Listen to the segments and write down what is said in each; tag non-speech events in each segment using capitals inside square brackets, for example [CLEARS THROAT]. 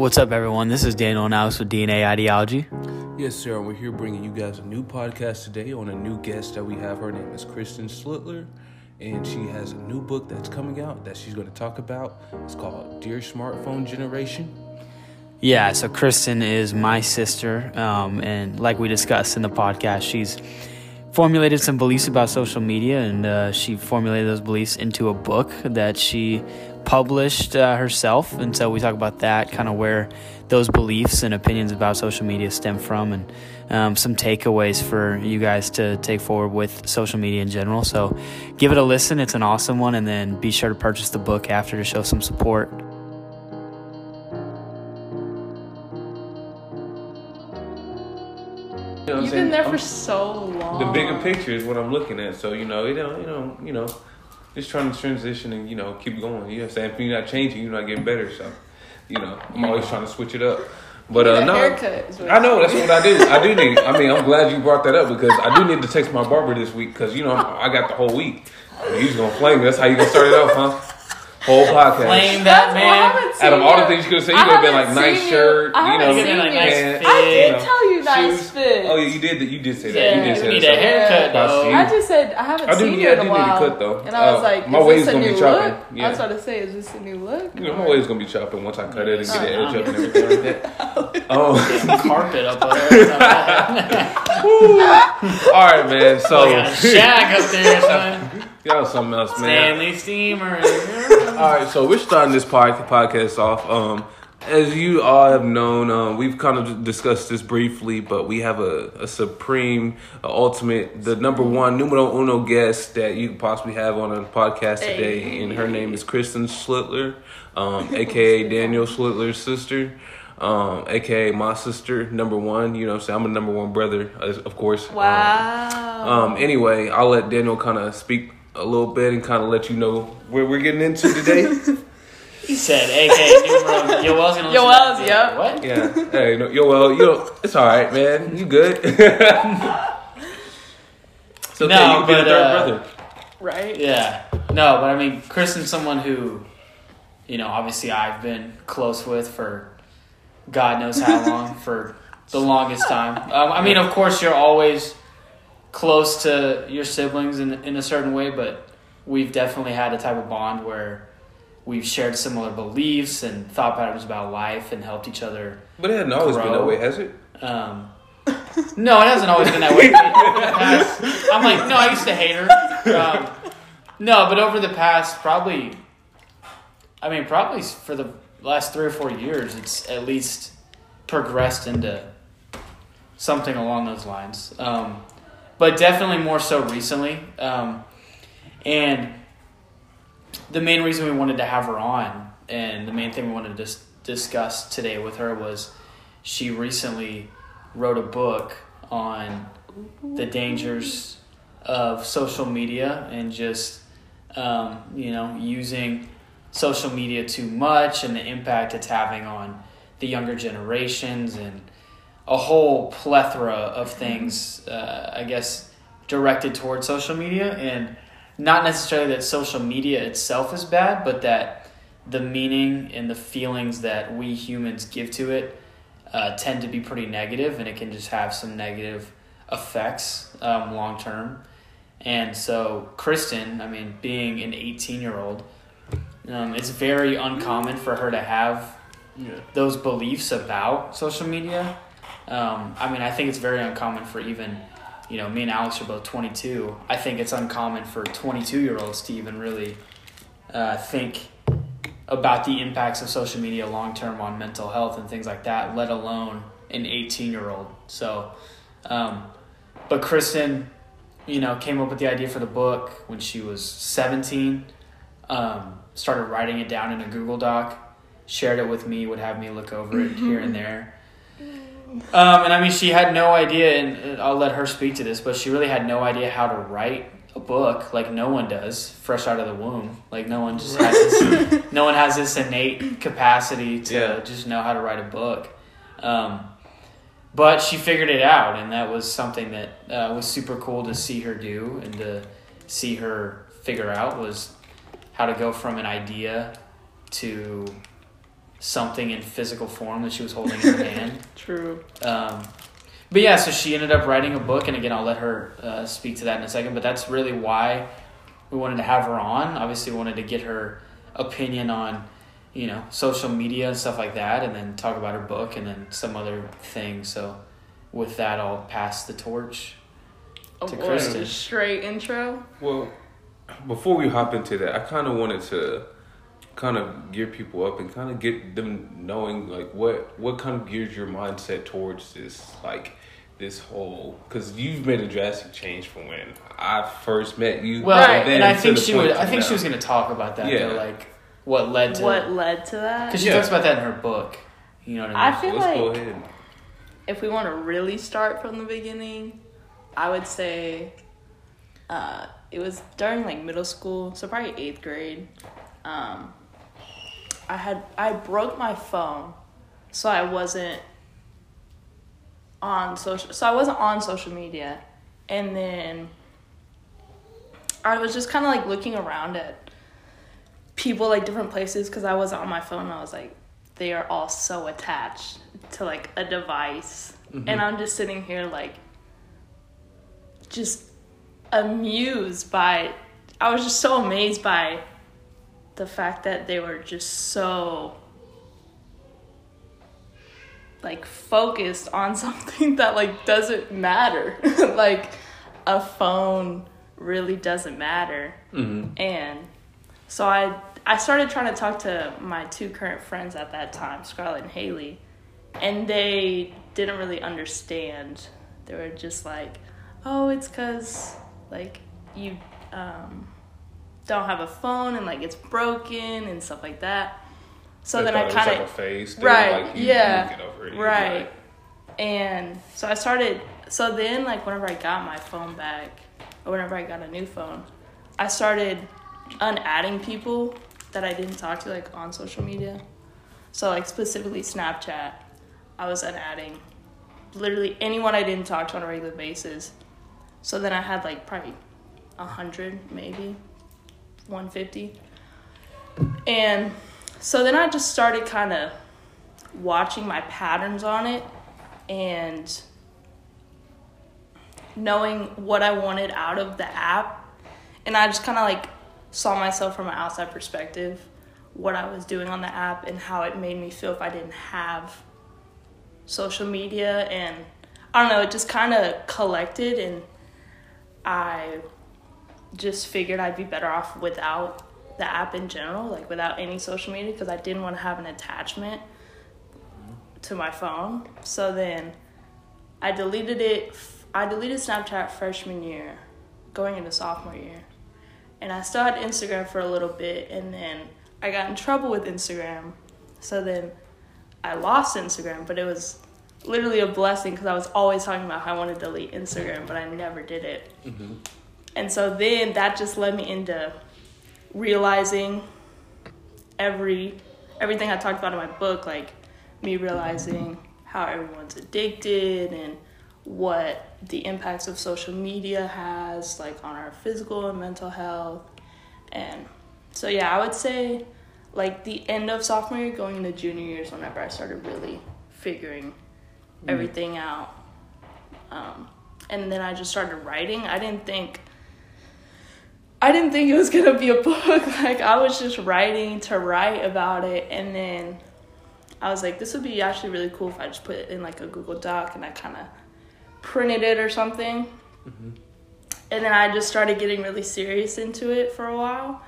What's up, everyone? This is Daniel and with DNA Ideology. Yes, sir. And we're here bringing you guys a new podcast today on a new guest that we have. Her name is Kristen Schlittler, and she has a new book that's coming out that she's going to talk about. It's called Dear Smartphone Generation. Yeah, so Kristen is my sister, um, and like we discussed in the podcast, she's formulated some beliefs about social media, and uh, she formulated those beliefs into a book that she published uh, herself. And so we talk about that, kind of where those beliefs and opinions about social media stem from, and um, some takeaways for you guys to take forward with social media in general. So give it a listen, it's an awesome one, and then be sure to purchase the book after to show some support. You know You've saying? been there I'm- for so long. the bigger picture is what I'm looking at. So you know, you know, you know, you know, just trying to transition and you know keep going. You know, what I'm saying if you're not changing, you're not getting better. So you know, I'm always trying to switch it up. But uh, no, I know that's what I do. I do need. I mean, I'm glad you brought that up because I do need to text my barber this week because you know I got the whole week. He's gonna flame me. That's how you gonna start it off, huh? Whole podcast. Flame That's that why man. haven't Out of all the things you could have said, I you could have been like nice seen shirt, I you haven't know, seen Give me, like, nice fit. I did you know, tell you nice shoes. fit. Oh yeah, you did. That. You did say that. Yeah, you did we say need that. a haircut, I though. I just said I haven't I do- seen yeah, you in I a do need a while. cut, though. And I was Uh, like, my is wave's this a gonna be new chopping. look? Yeah. I was about to say, is this a new look? You know, my wave's gonna be chopping once I cut it and get the Yeah. edge up and everything like that. [LAUGHS] Oh, carpet up [LAUGHS] there. all right, man. So Oh, got a shack up there, son. [LAUGHS] y'all something else, man. Stanley Steamer. [LAUGHS] All right, so we're starting this pod- podcast off. Um, as you all have known, um, we've kind of discussed this briefly, but we have a, a supreme, a ultimate, the number one, numero uno guest that you could possibly have on a podcast today, Hey. and her name is Kristen Schlittler, um, [LAUGHS] aka Daniel Schlittler's sister. Um, aka my sister, number one. You know, what I'm saying I'm a number one brother, of course. Um, Wow. um, anyway, I'll let Daniel kind of speak a little bit and kind of let you know where we're getting into today. [LAUGHS] He said, "AK numero." Yoel's gonna. Yoel's, to yep. What? yeah. Hey, no, yo, well, you know, it's all right, man. You good? [LAUGHS] it's okay. No, you can be the but, third uh, brother. right? Yeah. No, but I mean, Chris Kristen's someone who, you know, obviously I've been close with for God knows how long, for the longest time. Um, I mean, of course, you're always close to your siblings in, in a certain way, but we've definitely had a type of bond where we've shared similar beliefs and thought patterns about life and helped each other But it hasn't always been that way, has it? um, no, it hasn't always been that way. Past- [LAUGHS] I'm like, no, I used to hate her. Um, no, but over the past, probably, I mean, probably for the last three or four years, it's at least progressed into something along those lines. Um, but definitely more so recently. Um, and the main reason we wanted to have her on, and the main thing we wanted to dis- discuss today with her was she recently wrote a book on the dangers of social media and just um, you know using social media too much and the impact it's having on the younger generations and a whole plethora of things uh, i guess directed towards social media and not necessarily that social media itself is bad but that the meaning and the feelings that we humans give to it uh, tend to be pretty negative and it can just have some negative effects um, long term. And so, Kristen, I mean, being an 18 year old, um, it's very uncommon for her to have Yeah. those beliefs about social media. Um, I mean, I think it's very uncommon for even, you know, me and Alex are both 22. I think it's uncommon for 22 year olds to even really uh, think about the impacts of social media long term on mental health and things like that, let alone an 18 year old. So, um, but Kristen, you know, came up with the idea for the book when she was 17, um, started writing it down in a Google Doc, shared it with me, would have me look over it here and [LAUGHS] there. Um, and I mean, she had no idea, and I'll let her speak to this, but she really had no idea how to write a book like no one does, fresh out of the womb. Like no one just has this, no one has this innate capacity to Yeah. just know how to write a book. Um, but she figured it out, and that was something that uh, was super cool to see her do and to see her figure out was how to go from an idea to something in physical form that she was holding in her [LAUGHS] hand. True. Um, but yeah, so she ended up writing a book, and again, I'll let her uh, speak to that in a second. But that's really why we wanted to have her on. Obviously, we wanted to get her opinion on, you know, social media and stuff like that, and then talk about her book and then some other things. So, with that, I'll pass the torch. A To what, Kristen. a straight intro. Well, before we hop into that, I kind of wanted to kind of gear people up and kind of get them knowing like what what kind of gears your mindset towards this like this whole because you've made a drastic change from when I first met you. Well, Right. and I think she would. I think she was going to talk about that. Yeah. Though, like what led to What led to that? because she Yeah. talks about that in her book. You know what I I mean? feel Let's go like ahead. if we want to really start from the beginning, I would say uh, it was during like middle school, so probably eighth grade. Um, I had I broke my phone, so I wasn't on social. So I wasn't on social media, and then I was just kind of like looking around at people like different places because I wasn't on my phone. I was like, they are all so attached to like a device, mm-hmm. and I'm just sitting here like just amused by. I was just so amazed by the fact that they were just so like focused on [LAUGHS] something that like doesn't matter. [LAUGHS] Like a phone really doesn't matter. Mhm. and so i i started trying to talk to my two current friends at that time scarlett and haley and they didn't really understand. They were just like oh it's because like you um don't have a phone and like it's broken and stuff like that so They then i kind of like a phase thing, Right, like, you- yeah, you it, right. like- And so I started. So then, like, whenever I got my phone back, or whenever I got a new phone, I started unadding people that I didn't talk to, like, on social media. So, like, specifically Snapchat, I was unadding literally anyone I didn't talk to on a regular basis. So then I had, like, probably a 100, maybe 150. And so then I just started kind of watching my patterns on it and knowing what I wanted out of the app. And I just kind of like saw myself from an outside perspective, what I was doing on the app and how it made me feel if I didn't have social media. And I don't know, it just kind of collected and I just figured I'd be better off without the app in general, like without any social media, because I didn't want to have an attachment to my phone. So then I deleted it. I deleted Snapchat freshman year, going into sophomore year. And I still had Instagram for a little bit, and then I got in trouble with Instagram. So then I lost Instagram, but it was literally a blessing because I was always talking about how I wanted to delete Instagram, but I never did it. Mm-hmm. And so then that just led me into realizing every everything I talked about in my book, like me realizing how everyone's addicted and what the impacts of social media has like on our physical and mental health. And so yeah, I would say like the end of sophomore year going into junior years whenever I started really figuring everything out. Um, and then I just started writing. I didn't think I didn't think it was gonna be a book. [LAUGHS] Like I was just writing to write about it, and then I was like, this would be actually really cool if I just put it in like a Google Doc and I kind of printed it or something. And then I just started getting really serious into it for a while,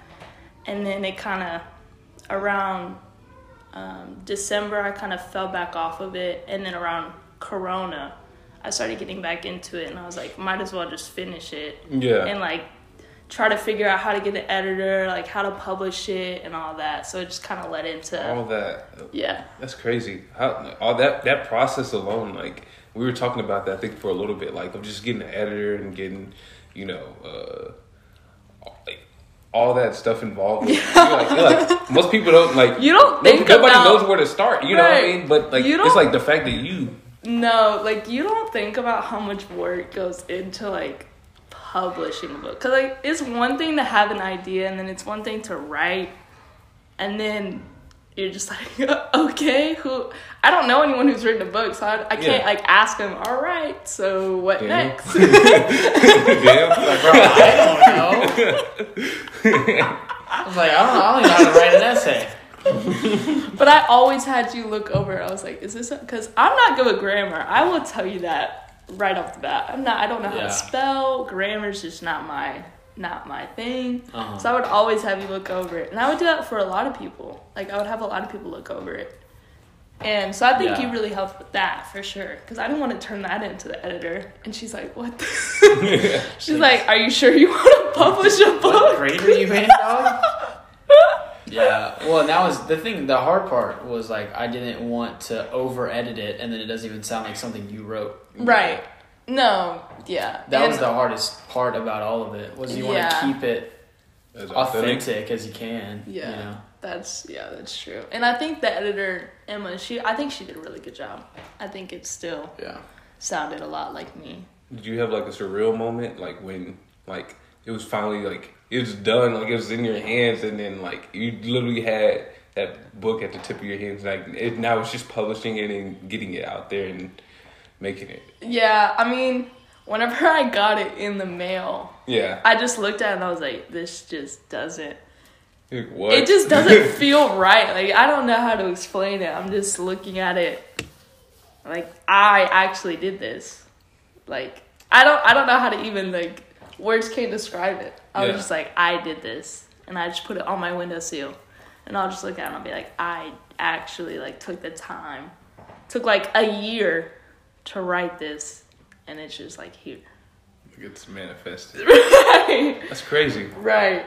and then it kind of around um, December I kind of fell back off of it, and then around Corona I started getting back into it, and I was like, might as well just finish it Yeah. and like try to figure out how to get an editor, like how to publish it and all that. So it just kind of led into all that. yeah, That's crazy. How all that that process alone, like we were talking about that I think for a little bit, like of just getting an editor and getting, you know, uh all- like all that stuff involved. You're like, you're like most people don't like [LAUGHS] You don't think nobody about- knows where to start. You know what I mean? But like You it's like the fact that you no, like you don't think about how much work goes into like publishing a book. Cause like it's one thing to have an idea, and then it's one thing to write, and then you're just like, [LAUGHS] okay, who? I don't know anyone who's written a book, so I, I can't Yeah. like ask them. All right, so what Damn. next? [LAUGHS] Damn. Like, bro, I don't know. [LAUGHS] I was like, I don't know. I don't even know how to write an essay. but I always had you look over. I was like, is this? Because I'm not good with grammar. I will tell you that right off the bat. I'm not. I don't know how Yeah. to spell. Grammar's just not my not my thing. Uh-huh. So I would always have you look over it, and I would do that for a lot of people. Like I would have a lot of people look over it, and so I think Yeah. you really helped with that for sure. Because I didn't want to turn that into the editor, and she's like, "What?" [LAUGHS] [LAUGHS] She's like, "Are you sure you want to publish a book?" What book?" grade are you in, dog? [LAUGHS] Yeah. Well, and that was the thing. The hard part was like I didn't want to over edit it, and then it doesn't even sound like something you wrote. Right. No. Yeah. That was the hardest part about all of it. Was you want to keep it That's authentic. authentic as you can. Yeah. You know? That's yeah, that's true. And I think the editor Emma, she I think she did a really good job. I think it still Yeah. sounded a lot like me. Did you have like a surreal moment, like when like it was finally like it was done, like it was in your hands, and then like you literally had that book at the tip of your hands, like it now it's just publishing it and getting it out there and making it. Yeah, I mean, whenever I got it in the mail, Yeah. I just looked at it and I was like, this just doesn't. Like, what? It just doesn't [LAUGHS] feel right. Like I don't know how to explain it. I'm just looking at it like I actually did this. Like I don't I don't know how to even like words can't describe it. I Yeah. was just like I did this and I just put it on my windowsill. And I'll just look at it and I'll be like I actually like took the time. Took like a year to write this and it's just like here. it's manifested. [LAUGHS] right. That's crazy. Right.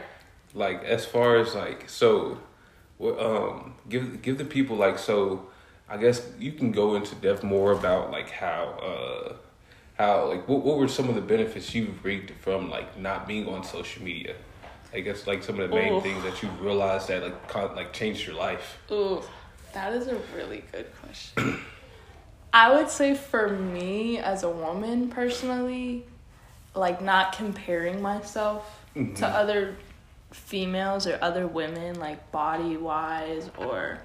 like as far as like so what um give give the people like so i guess you can go into depth more about like how uh how like what, what were some of the benefits you've reaped from like not being on social media i guess like some of the main Ooh. things that you realized that like con- like changed your life Ooh, that is a really good question. [CLEARS THROAT] I would say for me as a woman personally, like not comparing myself to mm-hmm. other females or other women, like body wise or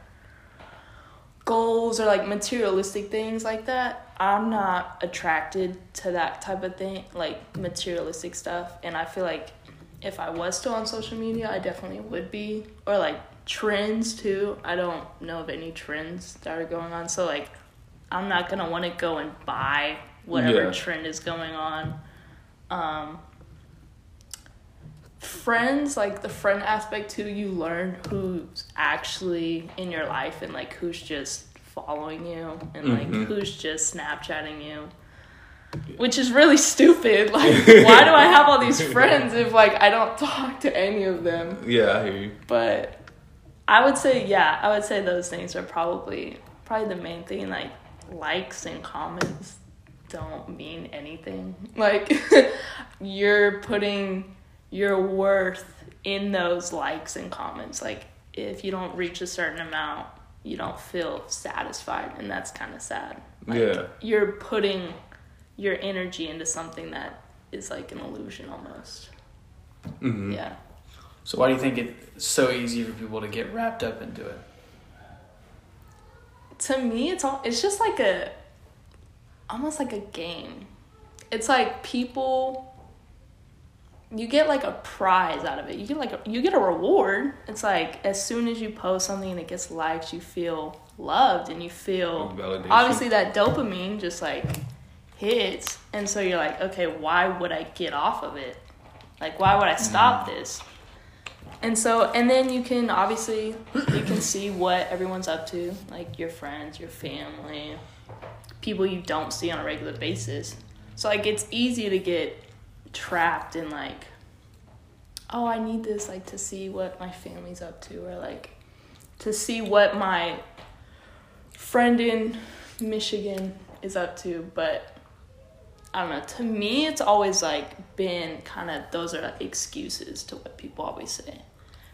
goals or like materialistic things like that. I'm not attracted to that type of thing, like materialistic stuff. And I feel like if I was still on social media, I definitely would be. Or like trends too. I don't know of any trends that are going on. So like I'm not gonna want to go and buy whatever Yeah. trend is going on. Um friends, like the friend aspect too, you learn who's actually in your life and like who's just following you and like Mhm. who's just Snapchatting you. Which is really stupid. [LAUGHS] Like, why do I have all these friends if like I don't talk to any of them? yeah i hear you But I would say, yeah, I would say those things are probably probably the main thing. Like likes and comments don't mean anything. Like [LAUGHS] you're putting your worth in those likes and comments. Like if you don't reach a certain amount, you don't feel satisfied, and that's kind of sad. Like, Yeah. you're putting your energy into something that is like an illusion almost. Mhm. Yeah. So why do you think it's so easy for people to get wrapped up into it? to me it's all it's just like a almost like a game it's like people you get like a prize out of it. You get like a, you get a reward. It's like as soon as you post something and it gets liked you feel loved and you feel Validation. obviously that dopamine just like hits. And so you're like okay why would i get off of it? Like why would i mm-hmm. stop this? And so and then you can obviously you can see what everyone's up to like your friends your family people you don't see on a regular basis. So like it's easy to get trapped in like oh i need this like to see what my family's up to or like to see what my friend in michigan is up to but I don't know. To me, it's always like been kind of those are like excuses to what people always say.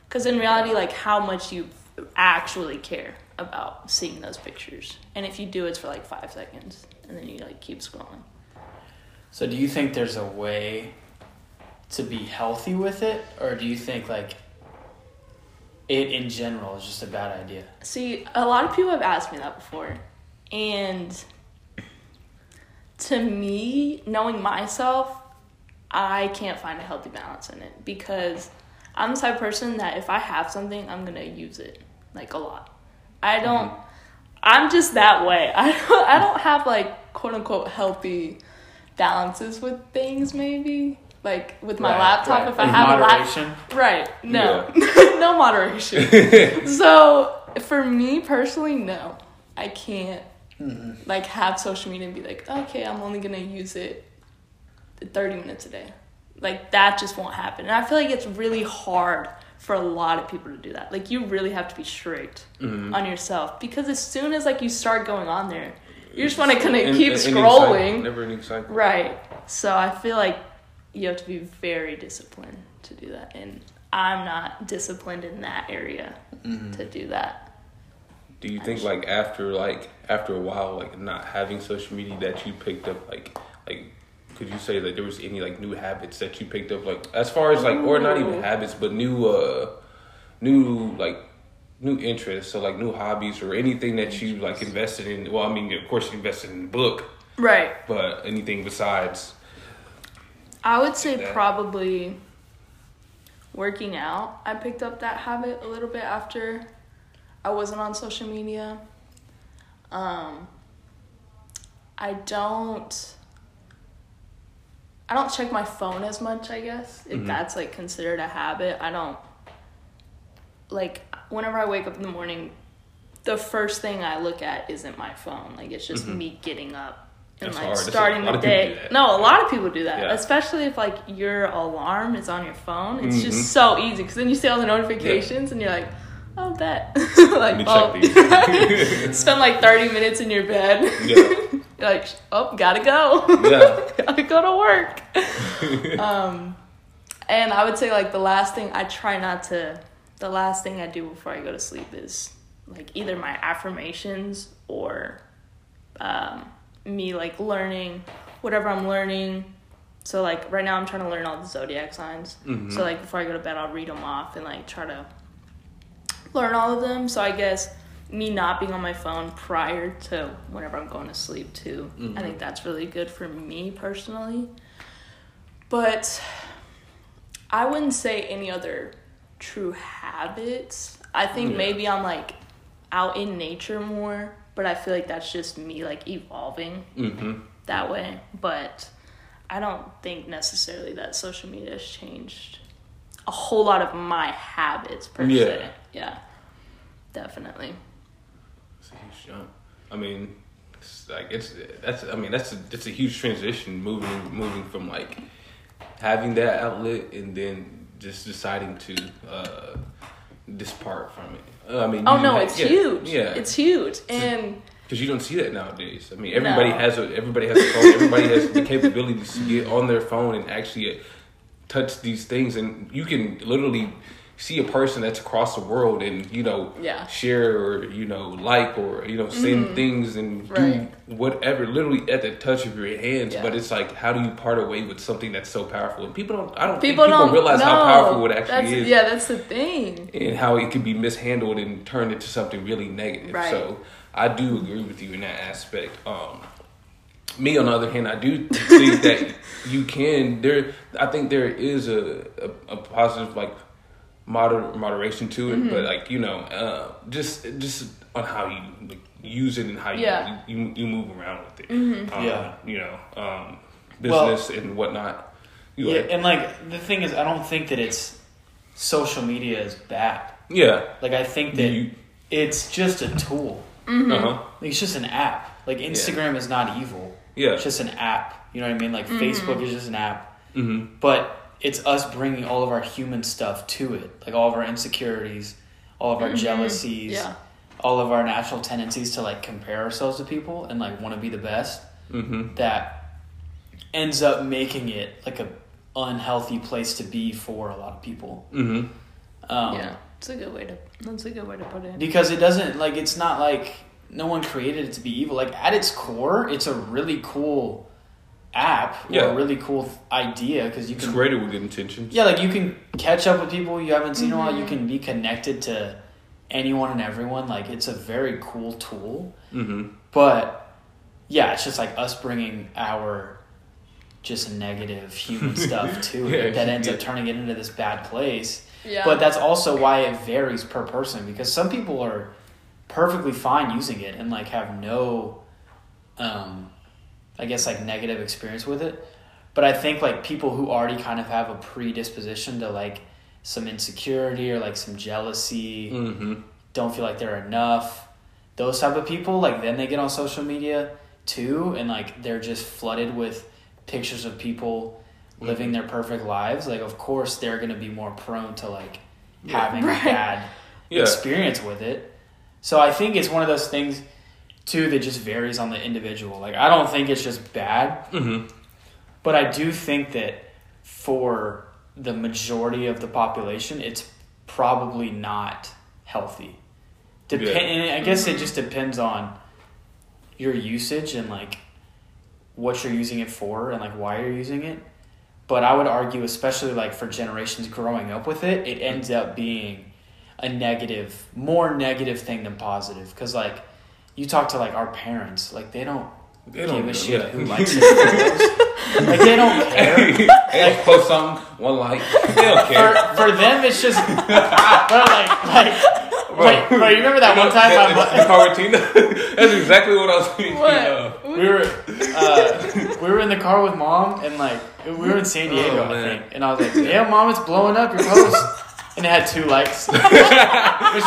Because in reality, like how much you actually care about seeing those pictures, and if you do, it's for like five seconds, and then you like keep scrolling. So do you think there's a way to be healthy with it, or do you think like it in general is just a bad idea. See, a lot of people have asked me that before. And to me, knowing myself, I can't find a healthy balance in it because I'm the type of person that if I have something, I'm going to use it like a lot. I don't mm-hmm. I'm just that way. [LAUGHS] I don't I don't have like quote unquote healthy balances with things maybe. Like with my Right, laptop right. if I In have a laptop Right. No. [LAUGHS] no moderation. [LAUGHS] so for me personally, no. I can't like have social media and be like, okay, I'm only gonna use it thirty minutes a day. Like that just won't happen. And I feel like it's really hard for a lot of people to do that. Like you really have to be strict mm-hmm. on yourself because as soon as like you start going on there, you just want to kind of keep scrolling. never ending cycle. Right. So I feel like you have to be very disciplined to do that. And I'm not disciplined in that area to do that. Do you think like after like after a while like not having social media that you picked up like like could you say that there was any like new habits that you picked up like as far as like or not even habits but new uh new like new interests so like new hobbies or anything that you like invested in well I mean of course you invested in the book Right. but anything besides I would say that. probably working out. I picked up that habit a little bit after I wasn't on social media. Um, I don't. I don't check my phone as much. I guess if Mhm. that's like considered a habit, I don't. Like whenever I wake up in the morning, the first thing I look at isn't my phone. Like it's just Mhm. me getting up and That's like hard. Starting the day. No, a lot of people do that, Yeah. especially if like your alarm is on your phone. It's Mhm. just so easy because then you see all the notifications and you're like, oh, bet. [LAUGHS] like, oh. check these. [LAUGHS] spend like 30 minutes in your bed. yeah [LAUGHS] You're like, oh, gotta go. yeah gotta go to work. um, and I would say like the last thing I try not to, the last thing I do before I go to sleep is like either my affirmations or um, me like learning whatever I'm learning. So like right now I'm trying to learn all the zodiac signs. Mhm. So like before I go to bed I'll read them off and like try to learn all of them. So I guess me not being on my phone prior to whenever I'm going to sleep too. I think that's really good for me personally. But I wouldn't say any other true habits. I think Yeah. maybe I'm like out in nature more, but I feel like that's just me like evolving mm-hmm that way. But I don't think necessarily that social media has changed a whole lot of my habits per Yeah. se. Yeah. Definitely. It's a huge jump. I mean, it's like it's that's I mean that's a, it's a huge transition moving moving from like having that outlet and then just deciding to uh depart from it. Uh, I mean, Oh no, ha- it's yeah, huge. Yeah, It's huge. And because you don't see that nowadays. I mean, everybody No. has a everybody has a phone. everybody has the capabilities to get on their phone and actually uh, touch these things, and you can literally see a person that's across the world and you know Yeah. Mm-hmm. share or you know like or you know send things and Right. do whatever literally at the touch of your hands Yeah. but it's like how do you part away with something that's so powerful and people don't i don't people think people don't realize how powerful it actually is Yeah, that's the thing. and how it can be mishandled and turned into something really negative. Right. So I do agree with you in that aspect. Um, me, on the other hand, I do [LAUGHS] think that you can. There, I think there is a a, a positive like moder- moderation to it, Mm-hmm. but like you know, uh, just just on how you like, use it and how you Yeah. Mm-hmm. you, you move around with it. Um, Yeah. you know, um, Well- business and whatnot. You Yeah, like- and like the thing is, I don't think that it's social media is bad. yeah. Like I think that You- it's just a tool. Mm-hmm. Uh huh. Like it's just an app. Like Instagram is not evil. Yeah. It's just an app. You know what I mean? Like Mm-hmm. Facebook is just an app. Mm-hmm. But it's us bringing all of our human stuff to it. Like all of our insecurities, all of our jealousies, Mm-hmm. Yeah. all of our natural tendencies to like compare ourselves to people and like want to be the best. Mm-hmm. That ends up making it like a unhealthy place to be for a lot of people. Mm-hmm. Um, yeah. It's a good way to that's a good way to put it. because it doesn't like it's not like no one created it to be evil like at its core it's a really cool app or a really cool idea because you can. It's can with good intentions. yeah like you can catch up with people you haven't seen in a while. You can be connected to anyone and everyone. Like it's a very cool tool. Mm-hmm. But yeah, it's just like us bringing our just negative human [LAUGHS] stuff to Yeah, it that ends yeah. up turning it into this bad place. Yeah. But that's also why it varies per person because some people are perfectly fine using it and like have no um I guess like negative experience with it. But I think like people who already kind of have a predisposition to like some insecurity or like some jealousy, Mm-hmm. don't feel like they're enough. Those type of people, like then they get on social media too, and like they're just flooded with pictures of people living their perfect lives. Like, of course, they're gonna be more prone to like Yeah. having [LAUGHS] Right. a bad Yeah. experience with it. So I think it's one of those things too that just varies on the individual. Like, I don't think it's just bad, Mm-hmm. but I do think that for the majority of the population, it's probably not healthy. Dep- Yeah. and I guess it just depends on your usage and like what you're using it for and like why you're using it. But I would argue, especially like for generations growing up with it, it ends up being a negative, more negative thing than positive. Because like you talk to like our parents, like they don't They give don't a shit yeah. who [LAUGHS] likes it. like they don't care. [LAUGHS] hey, post something, one like. They don't For, care. for them, it's just, [LAUGHS] bro, like, like, wait, bro, you remember that You one know, time that- my, that's Cartina? That's exactly what I was thinking What? of. we were uh, we were in the car with mom and like we were in San Diego, Oh, I think, and I was like, "Yeah, mom, it's blowing up your post," and it had two likes. [LAUGHS] but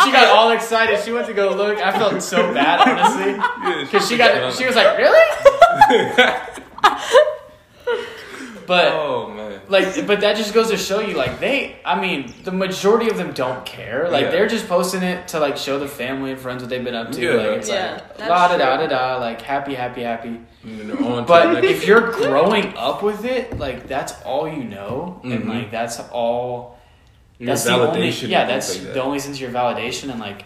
she got all excited. She went to go look. I felt so bad, honestly, because she got she was like, "Really?" [LAUGHS] but Oh man. like, but that just goes to show you, like they, I mean, the majority of them don't care. Like Yeah. they're just posting it to like show their family and friends what they've been up to. Yeah. Like it's Yeah, like la da da da da, like happy, happy, happy. And then they're on to the But next- if you're growing up with it, like that's all you know, and Mhm. like that's all. Your That's the only, validation yeah. That's things like the only sense of your validation, and like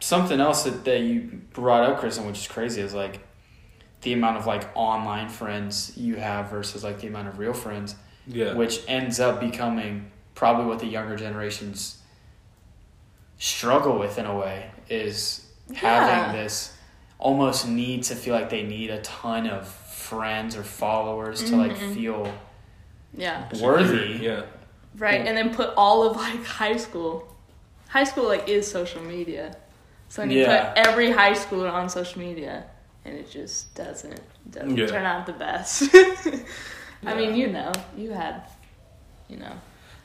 something else that, that you brought up, Kristen, which is crazy, is like the amount of like online friends you have versus like the amount of real friends, Yeah. which ends up becoming probably what the younger generations struggle with in a way is Yeah. having this almost need to feel like they need a ton of friends or followers to like Mhm. feel Yeah. worthy. Yeah. Right, and then put all of like high school. High school like is social media. So when you Yeah. put every high schooler on social media and it just doesn't doesn't Yeah. turn out the best. [LAUGHS] I mean, you know, you had you know.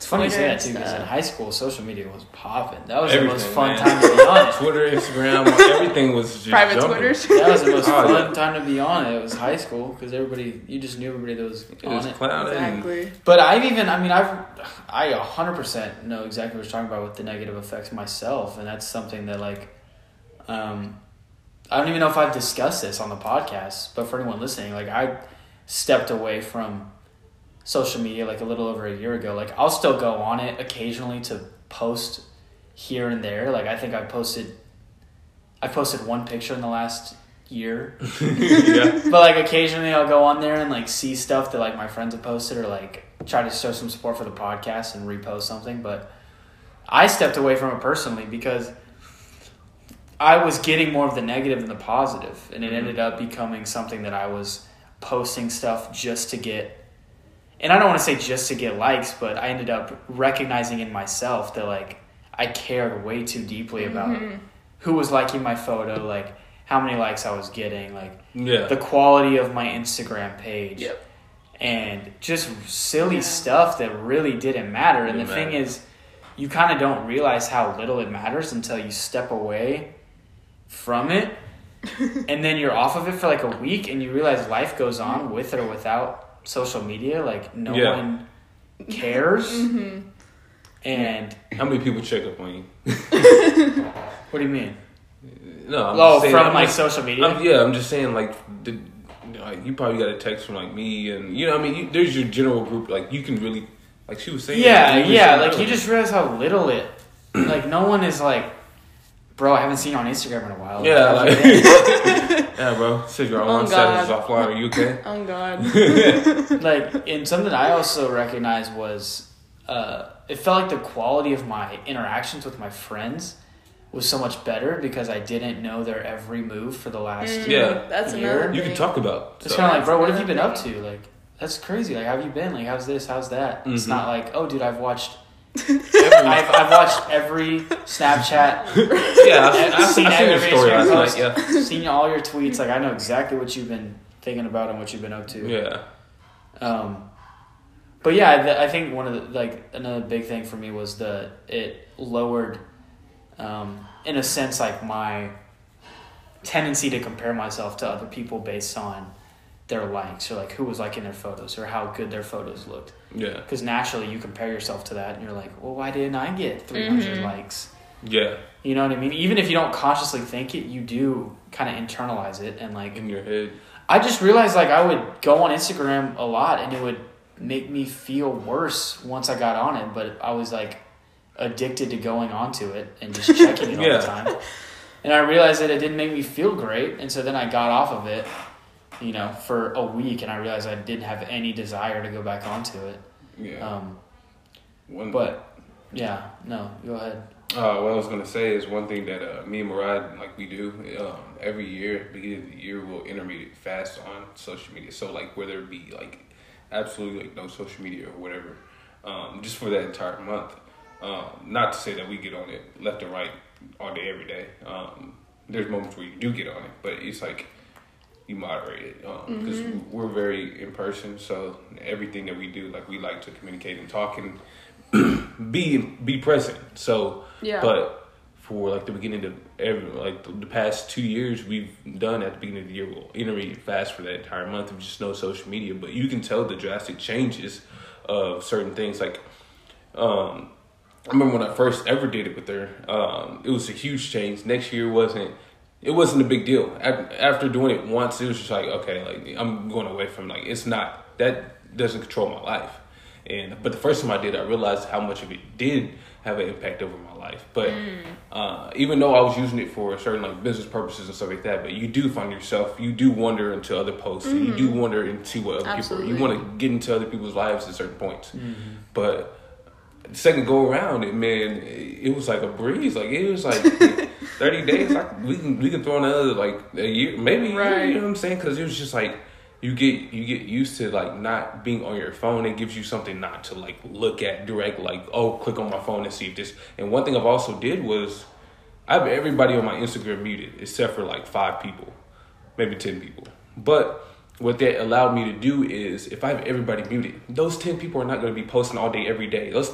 It's funny you say that too because in high school social media was popping. That was the most fun man. time to be on it. Twitter, Instagram, everything was just Private jumping. Twitters. That was the most Oh, fun yeah. time to be on it. It was high school because everybody you just knew everybody that was It on was it. clouded. and- Exactly. But I've even, I mean, I've, I 100% know exactly what you're talking about with the negative effects myself. And that's something that, like, um, I don't even know if I've discussed this on the podcast, but for anyone listening, like, I stepped away from social media like a little over a year ago. Like, I'll still go on it occasionally to post here and there. Like, I think I posted, I posted one picture in the last year [LAUGHS] [LAUGHS] yeah. but like occasionally I'll go on there and like see stuff that like my friends have posted or like try to show some support for the podcast and repost something. But I stepped away from it personally because I was getting more of the negative than the positive, and it mm-hmm. ended up becoming something that I was posting stuff just to get. And I don't want to say just to get likes, but I ended up recognizing in myself that like I cared way too deeply about mm-hmm. who was liking my photo, like how many likes I was getting, like Yeah. the quality of my Instagram page. Yep. And just silly Yeah. stuff that really didn't matter. And the Didn't thing matter. is, you kind of don't realize how little it matters until you step away from it. [LAUGHS] and then you're off of it for like a week and you realize life goes on with or without social media. Like, no Yeah. one cares. [LAUGHS] Mm-hmm. And How many people check up on you? [LAUGHS] what do you mean? No. I'm oh, just saying, from I'm like just- social media? I'm- yeah, I'm just saying, like, the, like, you probably got a text from like me, and you know, I mean, you, there's your general group. Like, you can really, like, she was saying. Yeah, you was yeah. Like you just realize how little it. Like no one is like, bro. I haven't seen you on Instagram in a while. Yeah, Like, like, [LAUGHS] Yeah, bro. Said your Oh, online God. status is offline. Are you okay? Oh God. [LAUGHS] like and something I also recognized was uh, it felt like the quality of my interactions with my friends was so much better because I didn't know their every move for the last. Year Yeah. That's Year. another. You can talk about. It's kind of like, bro, what have you been up to? Like, that's crazy. Like, how have you been? Like, how's this? How's that? It's Mhm. not like, oh, dude, I've watched. I've, I've watched every Snapchat, yeah, I've, I've, I've seen your every story Instagram last night. Yeah. seen all your tweets. Like, I know exactly what you've been thinking about and what you've been up to. Yeah. Um, but yeah, I, th- I think one of the like another big thing for me was the it lowered, um, in a sense, like my tendency to compare myself to other people based on their likes or like who was liking their photos or how good their photos looked. Yeah. Because naturally, you compare yourself to that, and you're like, well, why didn't I get 300 Mhm. likes? Yeah. You know what I mean? Even if you don't consciously think it, you do kind of internalize it and like In your head. I just realized like I would go on Instagram a lot and it would make me feel worse once I got on it, but I was like addicted to going onto it and just checking it all [LAUGHS] Yeah. the time. And I realized that it didn't make me feel great, and so then I got off of it, you know, for a week, and I realized I didn't have any desire to go back onto it. Yeah. Um, One, but yeah, no, go ahead. Uh, what I was gonna say is one thing that uh, me and Murad like we do um, every year, beginning of the year, we'll intermediate fast on social media. So like whether it be like absolutely like no social media or whatever, um, just for that entire month. Um, not to say that we get on it left and right all day every day. Um, there's moments where you do get on it, but it's like you moderate it because we're very in person. So everything that we do, like we like to communicate and talk and [CLEARS THROAT] be be present. So Yeah. but for like the beginning of every like the, the past two years, we've done at the beginning of the year, we'll intermediate fast for that entire month of just no social media. But you can tell the drastic changes of certain things. Like, um, I remember when I first ever did it with her. Um, it was a huge change. Next year wasn't. It wasn't a big deal. After doing it once, it was just like, okay, like I'm going away from like it's not that doesn't control my life. And but the first time I did, I realized how much of it did have an impact over my life. But mm. uh, even though I was using it for certain like business purposes and stuff like that, but you do find yourself, you do wander into other posts, and you do mm-hmm. wonder into what other Absolutely. people. You want to get into other people's lives at certain points, mm-hmm. but the second go around, it man, it was like a breeze. Like it was like [LAUGHS] thirty days. Like we can we can throw another like a year, maybe. Right. you know what I'm saying? Because it was just like you get you get used to like not being on your phone. It gives you something not to like look at direct. Like oh, click on my phone and see if this. And one thing I've also did was I have everybody on my Instagram muted except for like five people, maybe ten people. But what that allowed me to do is if I have everybody muted, those ten people are not going to be posting all day every day. Those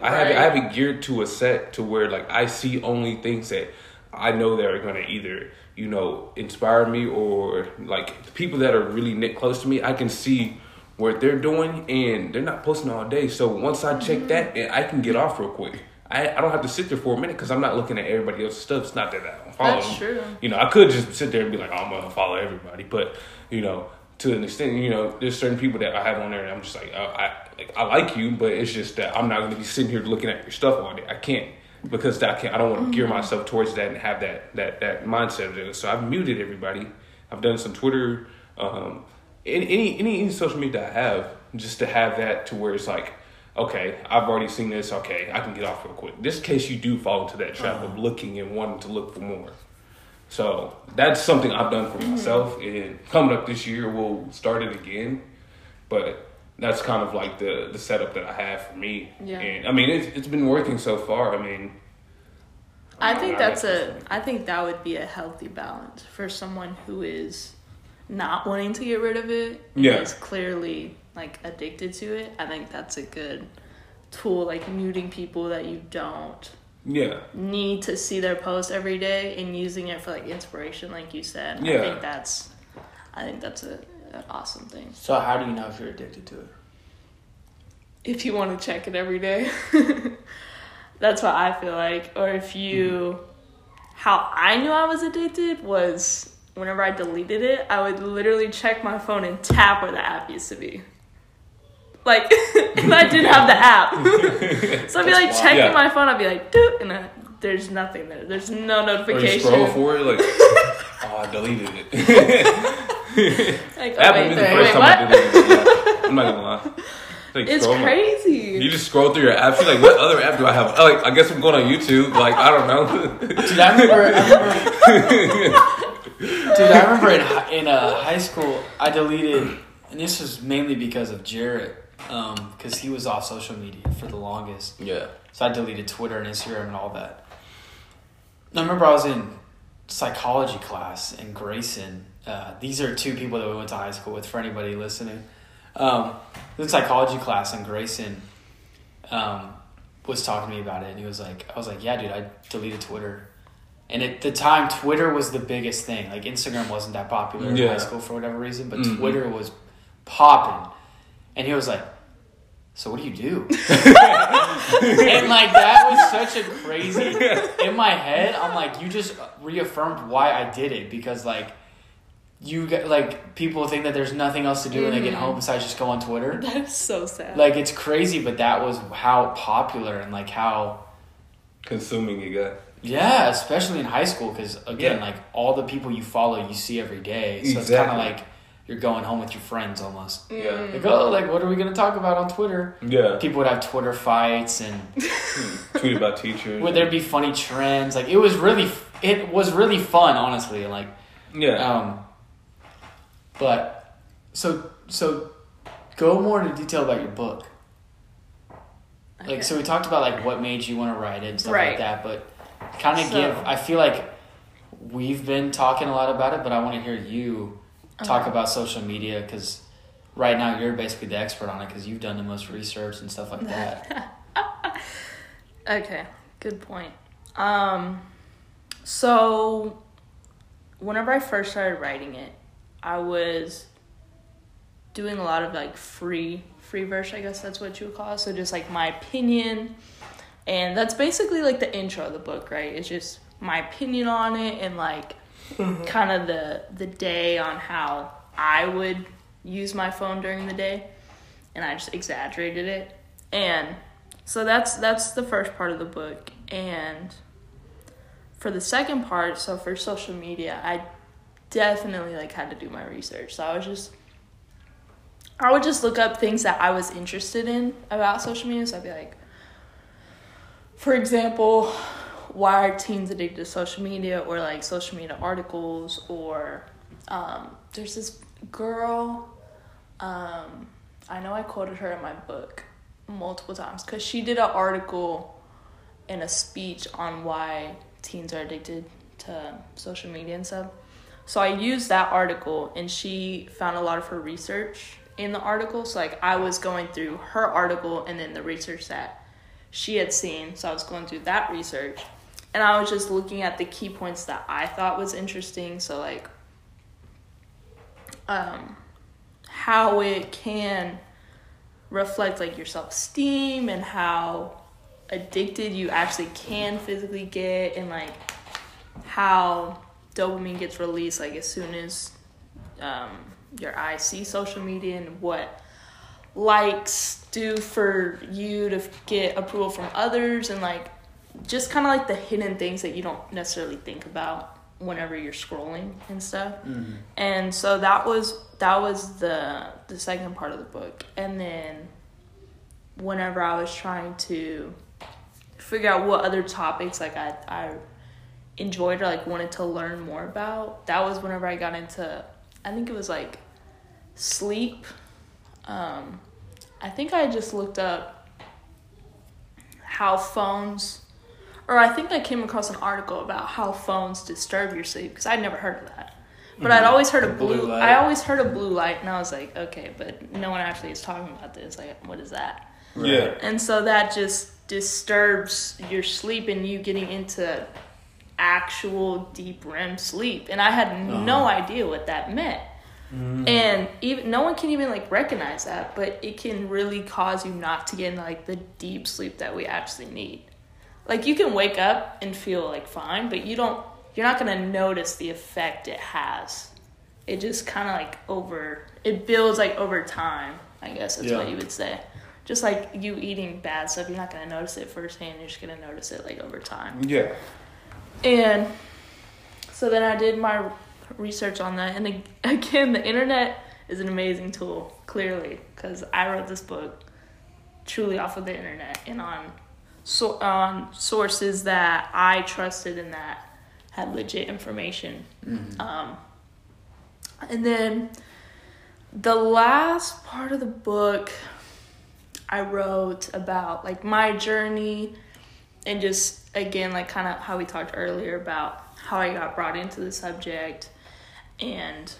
I have Right. I have it geared to a set to where like I see only things that I know that are going to either you know inspire me or like the people that are really knit close to me. I can see what they're doing and they're not posting all day. So once I check mm-hmm. that, I can get off real quick. I, I don't have to sit there for a minute because I'm not looking at everybody else's stuff. It's not that I don't follow That's them. true. You know, I could just sit there and be like, oh, I'm gonna follow everybody, but you know, to an extent, you know, there's certain people that I have on there, and I'm just like, oh, I like I like you, but it's just that I'm not gonna be sitting here looking at your stuff all day. I can't because that I can't. I don't want to gear myself towards that and have that that that mindset. Of it. So I've muted everybody. I've done some Twitter, um, any any any, any social media I have, just to have that to where it's like. Okay, I've already seen this. Okay, I can get off real quick. This case you do fall into that trap of looking and wanting to look for more. So that's something I've done for mm-hmm. myself. And coming up this year, we'll start it again. But that's kind of like the the setup that I have for me. Yeah. And I mean, it's it's been working so far. I mean, I don't think that's a. I think that would be a healthy balance for someone who is not wanting to get rid of it. Yeah. Is clearly like addicted to it. I think that's a good tool, like muting people that you don't yeah, need to see their post every day and using it for like inspiration, like you said. yeah. I think that's. I think that's a an awesome thing. So how do you know if you're addicted to it? if you want to check it every day. [LAUGHS] That's what I feel like. Or if you, mm-hmm. how I knew I was addicted was whenever I deleted it, I would literally check my phone and tap where the app used to be. Like, [LAUGHS] 'cause I didn't have the app. [LAUGHS] so I'd be like That's checking wild. my phone, I'd be like, doot, and I there's nothing there. There's no Or you notification. scroll for it, like, [LAUGHS] oh, I deleted it. Like, oh, Happened to wait, me the wait, time what? I deleted it. Yeah. I'm not gonna lie. Like, It's scroll my- crazy. You just scroll through your apps. You're like, what other app do I have? Oh, like, I guess I'm going on YouTube. Like, I don't know. Dude, I remember. I remember dude, I remember in in uh, high school, I deleted, and this was mainly because of Jarrett, because he was off social media for the longest. yeah. So I deleted Twitter and Instagram and all that. I remember I was in psychology class in Grayson. Uh, these are two people that we went to high school with. For anybody listening, um, in psychology class in Grayson, um, was talking to me about it, and he was like, "I was like, yeah, dude, I deleted Twitter." And at the time, Twitter was the biggest thing. Like Instagram wasn't that popular in high school for whatever reason, but Mhm. Twitter was popping. And he was like, "So what do you do?" [LAUGHS] and like that was such a crazy in my head i'm like you just reaffirmed why i did it because like you get like people think that there's nothing else to do when they get Mhm. home besides just go on twitter That's so sad. like it's crazy but that was how popular and like how Consuming you got. yeah especially in high school because again Yeah. like all the people you follow you see every day so it's kind of like you're going home with your friends almost Yeah. like oh like what are we gonna talk about on twitter Yeah. people would have twitter fights and [LAUGHS] Tweet about teachers. would there be funny trends like it was really it was really fun honestly like Yeah. um but so so go more into detail about your book Okay. like so we talked about like what made you want to write it and stuff Right. like that but kind of So- give i feel like we've been talking a lot about it but i want to hear you talk Okay. about social media because right now you're basically the expert on it because you've done the most research and stuff like that [LAUGHS] Okay, good point. Um, so whenever I first started writing it, I was doing a lot of like free free verse, I guess that's what you would call it. So just like my opinion, and that's basically like the intro of the book, right? It's just my opinion on it and like Mm-hmm. kind of the the day on how I would use my phone during the day, and I just exaggerated it. And so that's that's the first part of the book. And for the second part so for social media i definitely like had to do my research. So i was just i would just look up things that i was interested in about social media. So i'd be like for example why are teens addicted to social media or like social media articles or um, there's this girl um, i know i quoted her in my book multiple times because she did an article and a speech on why teens are addicted to social media and stuff. So I used that article and she found a lot of her research in the article. So like I was going through her article and then the research that she had seen. So I was going through that research and I was just looking at the key points that I thought was interesting. So like um how it can reflect like your self-esteem and how addicted you actually can physically get and like how dopamine gets released like as soon as um, your eyes see social media and what likes do for you to get approval from others and like just kind of like the hidden things that you don't necessarily think about whenever you're scrolling and stuff. And so that was that was the the second part of the book. And then whenever i was trying to figure out what other topics like i i enjoyed or like wanted to learn more about that was whenever i got into i think it was like sleep. Um i think i just looked up how phones or I think I came across an article about how phones disturb your sleep because I'd never heard of that. But I'd mm-hmm. always heard of Blue blue. light. I always heard of blue light, and I was like, okay, but no one actually is talking about this. Like, what is that? Yeah. And so that just disturbs your sleep and you getting into actual deep REM sleep. And I had uh-huh. no idea what that meant. Mm. And even no one can even like recognize that, but it can really cause you not to get into like the deep sleep that we actually need. Like you can wake up and feel like fine, but you don't you're not going to notice the effect it has. It just kind of like over it builds like over time, I guess that's what you would say. just like you eating bad stuff, you're not gonna notice it firsthand. You're just gonna notice it like over time. Yeah. And so then I did my research on that. And [LAUGHS] again, the internet is an amazing tool, clearly, because I wrote this book truly off of the internet and on so on sources that I trusted and that had legit information. Um, and then the last part of the book, I wrote about like my journey and just again like kind of how we talked earlier about how I got brought into the subject and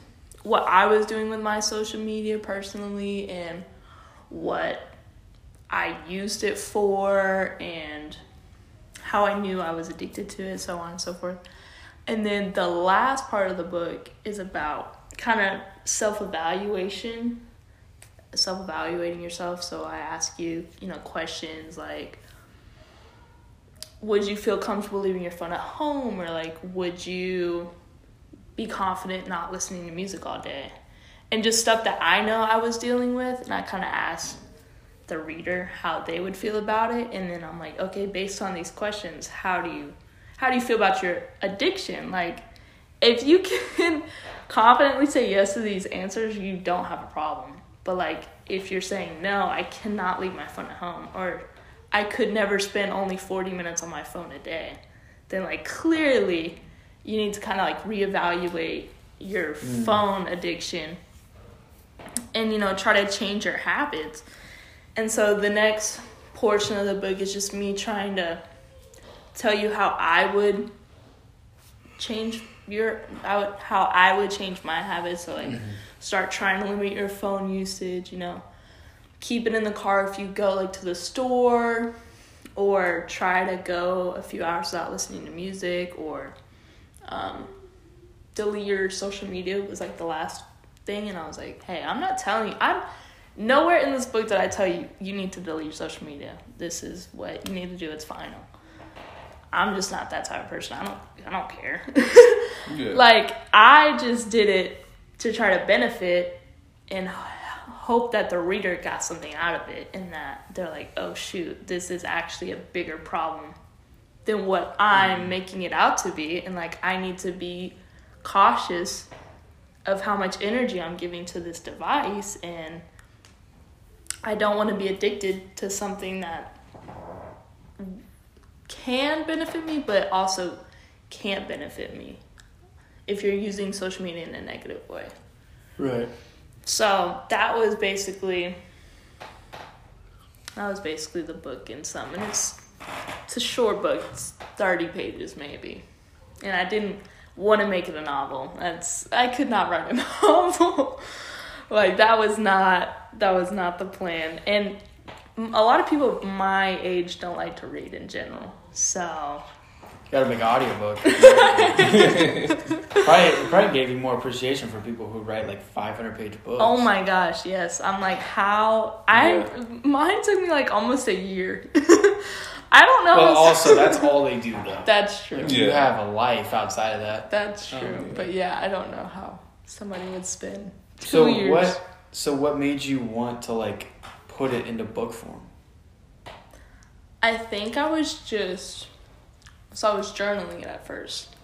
what I was doing with my social media personally and what I used it for and how I knew I was addicted to it, so on and so forth. And then the last part of the book is about kind of self evaluation, self evaluating yourself. So I ask you, you know, questions like, would you feel comfortable leaving your phone at home? Or like, would you be confident not listening to music all day? And just stuff that I know I was dealing with. And I kind of asked the reader how they would feel about it. And then I'm like, okay, based on these questions, how do you how do you feel about your addiction? Like, if you [LAUGHS] can confidently say yes to these answers, you don't have a problem. But like, if you're saying no, I cannot leave my phone at home, or I could never spend only 40 minutes on my phone a day, then like clearly you need to kind of like reevaluate your mm. phone addiction and you know try to change your habits. And so the next portion of the book is just me trying to tell you how I would change your how I would change my habits. So like start trying to limit your phone usage, you know. Keep it in the car if you go like to the store or try to go a few hours without listening to music or um, delete your social media was like the last thing and I was like, hey, I'm not telling you I'm nowhere in this book that I tell you you need to delete your social media. This is what you need to do, it's final. I'm just not that type of person. I don't I don't care. [LAUGHS] Yeah. like I just did it to try to benefit and hope that the reader got something out of it and that they're like, "Oh shoot, this is actually a bigger problem than what I'm mm-hmm. making it out to be." And like I need to be cautious of how much energy I'm giving to this device and I don't want to be addicted to something that can benefit me but also can't benefit me if you're using social media in a negative way. Right. So that was basically that was basically the book in sum, and it's it's a short book. It's thirty pages maybe, and I didn't want to make it a novel. That's I could not write a [LAUGHS] novel. Like that was not that was not the plan, and a lot of people my age don't like to read in general. So Got to make an audiobook. [LAUGHS] [LAUGHS] probably, probably gave you more appreciation for people who write like 500 page books. Oh my gosh, yes. I'm like, how? I mine took me like almost a year. [LAUGHS] I don't know. Well, also, that's all they do, though. that's true. Like, You have a life outside of that. That's true. yeah. But yeah, I don't know how somebody would spend two So years. what? So what made you want to like put it into book form? I think I was just so I was journaling it at first.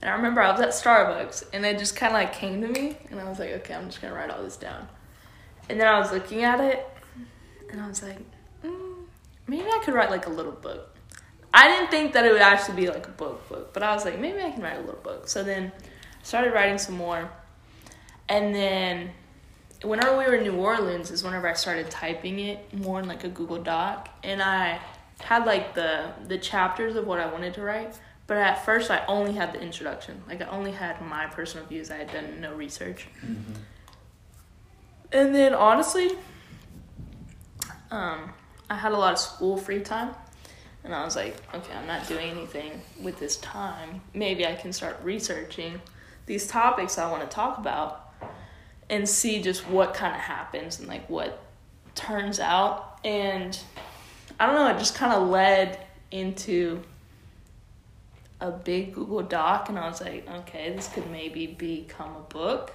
And I remember I was at Starbucks and it just kind of like came to me and I was like, okay, I'm just going to write all this down. And then I was looking at it and I was like, mm, maybe I could write like a little book. I didn't think that it would actually be like a book book, but I was like, maybe I can write a little book. So then I started writing some more. And then whenever we were in New Orleans is whenever I started typing it more in like a Google Doc and I had like the the chapters of what I wanted to write, but at first I only had the introduction. Like I only had my personal views. I had done no research. And then honestly, um, I had a lot of school free time. And I was like, okay, I'm not doing anything with this time. Maybe I can start researching these topics I want to talk about and see just what kind of happens and like what turns out. And I don't know, it just kind of led into a big Google Doc. And I was like, okay, this could maybe become a book.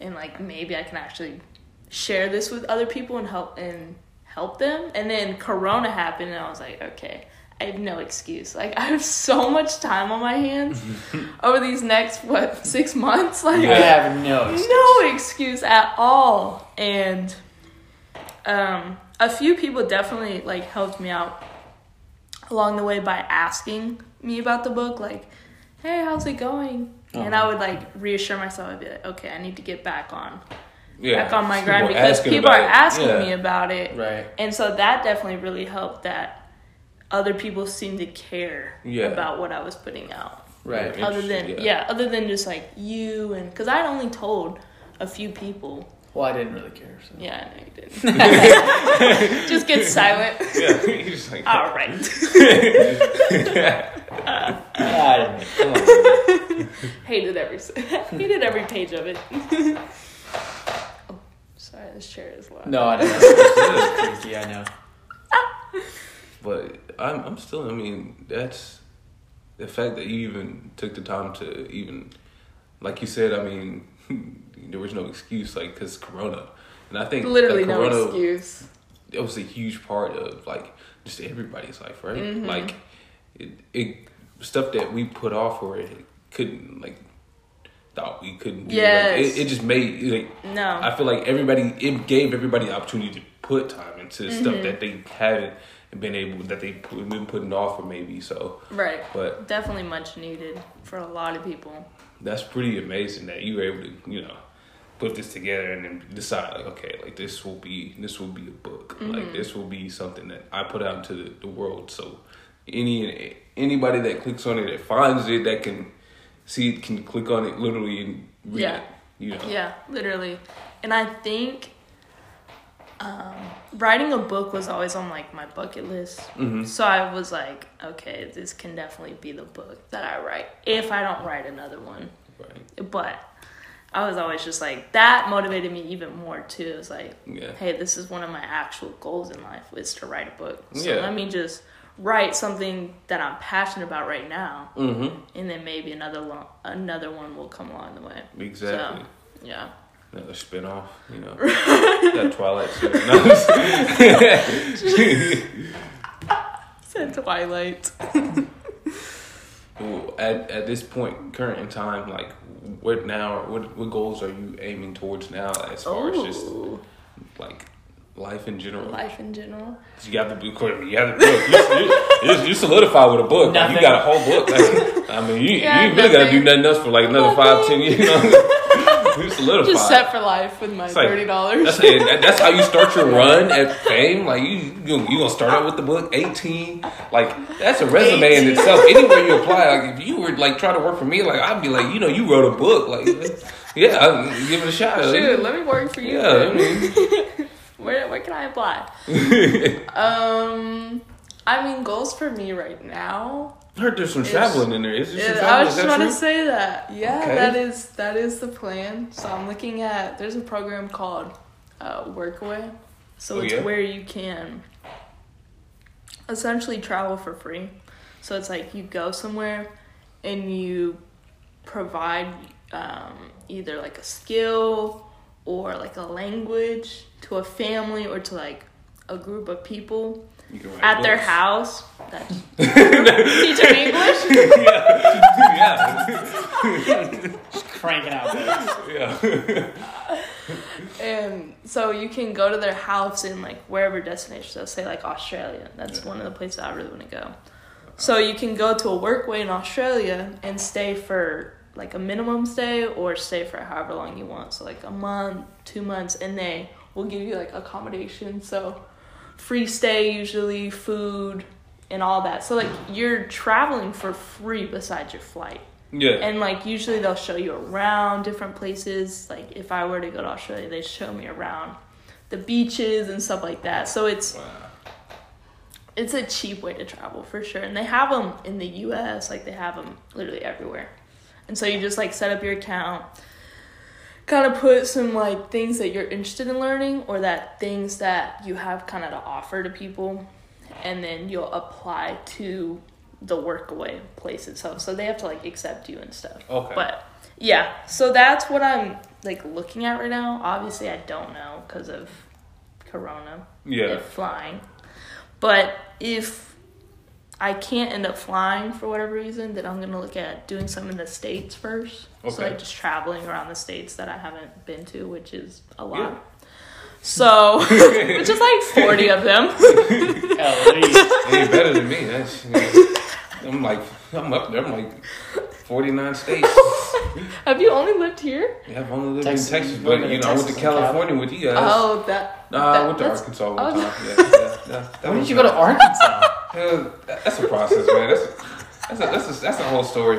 And like maybe I can actually share this with other people and help and help them. And then Corona happened, and I was like, okay, I have no excuse. Like I have so much time on my hands [LAUGHS] over these next what six months. [LAUGHS] Like I have no excuse. no excuse at all. And um, a few people definitely like helped me out along the way by asking me about the book, like, "Hey, how's it going?" And I Uh-huh. would like reassure myself. I'd be like, "Okay, I need to get back on Yeah. back on my People grind because people are asking Yeah. me about it." Right. And so that definitely really helped that other people seemed to care Yeah. about what I was putting out Right. Other than yeah. yeah. other than just like you and because I'd only told a few people. Well, I didn't really care. So. Yeah, I know you didn't. [LAUGHS] just get [LAUGHS] silent. Yeah. [LAUGHS] He's just like, All right. I didn't. oh. hated every hated every page of it. oh, sorry, this chair is loud. No, I didn't. It's creaky. I know. But I'm, I'm still. I mean, that's the fact that you even took the time to even, like you said. I mean, [LAUGHS] there was no excuse, like because Corona, and I think Literally that no Corona, excuse. It was a huge part of like just everybody's life, right? Mm-hmm. Like it, it stuff that we put off or it couldn't like thought we couldn't do. like, Yes. it, it just made like No. I feel like everybody it gave everybody the opportunity to put time into stuff mm-hmm. that they haven't been able that they've been putting off for maybe so. right. But Definitely much needed for a lot of people. that's pretty amazing that you were able to you know put this together and then decide like okay like this will be this will be a book like mm-hmm. this will be something that I put out into the, the world so any anybody that clicks on it that finds it that can see it can click on it literally and read Yeah. it you know Yeah, literally. And I think um, writing a book was always on like my bucket list. Mhm. So I was like, okay, this can definitely be the book that I write if I don't write another one. right But I was always just like that motivated me even more too. It was like, yeah hey, this is one of my actual goals in life is to write a book. So Yeah. let me just write something that I'm passionate about right now, mm-hmm and then maybe another lo- another one will come along the way. exactly. So, yeah. Another spin off, you know. [LAUGHS] that Twilight series. No, just- Said Twilight. [LAUGHS] Well, at at this point, current in time, like what now? What what goals are you aiming towards now as far as just like life in general? life in general. You got the book. You have the book. You, you, you solidify with a book. Like, you got a whole book. Like, I mean, you, Yeah, you really got to do nothing. nothing else for like another five, ten years. [LAUGHS] You know? You solidify. Just set for life with my like- thirty dollars. That's that's how you start your run at fame. Like you, you you gonna start out with the book eighteen. Like that's a resume in itself. Anywhere you apply, like if you were like trying to work for me, like I'd be like, you know, you wrote a book. Like yeah, I'll give it a shot. Shoot, let me work for you. yeah, I mean, [LAUGHS] where where can I apply? [LAUGHS] um, I mean, goals for me right now. I heard there's some It's- traveling in there. Is there some Yeah, I was just about to say that. Yeah, Okay. that is that is the plan. So I'm looking at there's a program called uh, Workaway. So Oh, it's yeah? where you can essentially travel for free. So it's like you go somewhere and you provide um, either like a skill or like a language to a family or to like a group of people You can write at their books. House. That's teach them English. yeah, [LAUGHS] yeah. Just cranking out books. yeah. And [LAUGHS] um, so you can go to their house in like wherever destination. So say like Australia. That's Yeah. one of the places I really want to go. So you can go to a workaway in Australia and stay for like a minimum stay or stay for however long you want. So like a month, two months, and they will give you like accommodation. So free stay usually, food, and all that. So like you're traveling for free besides your flight. yeah. And like usually they'll show you around different places. Like if I were to go to Australia, they show me around the beaches and stuff like that. So it's Wow. it's a cheap way to travel for sure. And they have them in the U.S. Like they have them literally everywhere. And so you just like set up your account, kind of put some like things that you're interested in learning or that things that you have kind of to offer to people, and then you'll apply to the workaway place itself. So they have to like accept you and stuff. Okay. But yeah, so that's what I'm like looking at right now. Obviously, I don't know because of Corona Yeah. if flying. But if I can't end up flying for whatever reason, then I'm gonna look at doing some in the states first. So Okay. like just traveling around the states that I haven't been to, which is a lot. Yeah. So, [LAUGHS] which is like forty of them. [LAUGHS] At least. Ain't better than me. That's, I'm like, I'm up there. I'm like 49 states. [LAUGHS] Have you only lived here? Yeah, I've only lived Texas. in Texas, but you in know, I went to Texas and California with you guys. Oh, that. Nah, I went to that's- Arkansas one oh. time. Yeah, yeah, yeah. When did you go to Arkansas? Yeah, that's a process, man. That's that's a, that's a, that's a whole story.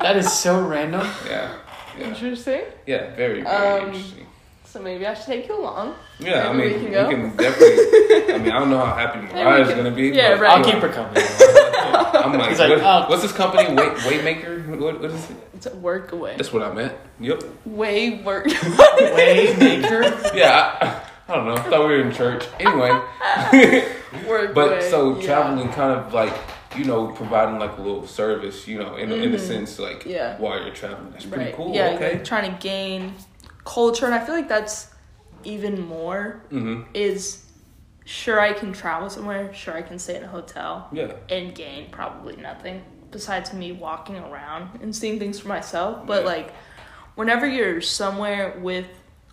That is so random. Yeah, yeah, Interesting. yeah. Very, very Um, interesting. So maybe I should take you along. Yeah, I maybe mean, we we can can, definitely. I mean, I don't know how happy we Mariah's can- gonna be. yeah, right. I'll keep her company. [LAUGHS] I'm like, He's like, what- oh. what's this company? Weight Weightmaker? What, what is it? It's a work away. That's what I meant. Yep. Way work. [LAUGHS] Waymaker. Yeah, I, I don't know. I thought we were in church. Anyway, [LAUGHS] work but away. so yeah. traveling kind of like you know providing like a little service, you know, in in a sense like Mm-hmm. Yeah. while you're traveling. That's pretty Right. cool. Yeah, okay. like trying to gain culture, and I feel like that's even more hmm is sure I can travel somewhere, sure I can stay in a hotel Yeah. and gain probably nothing besides me walking around and seeing things for myself. But Yeah. like whenever you're somewhere with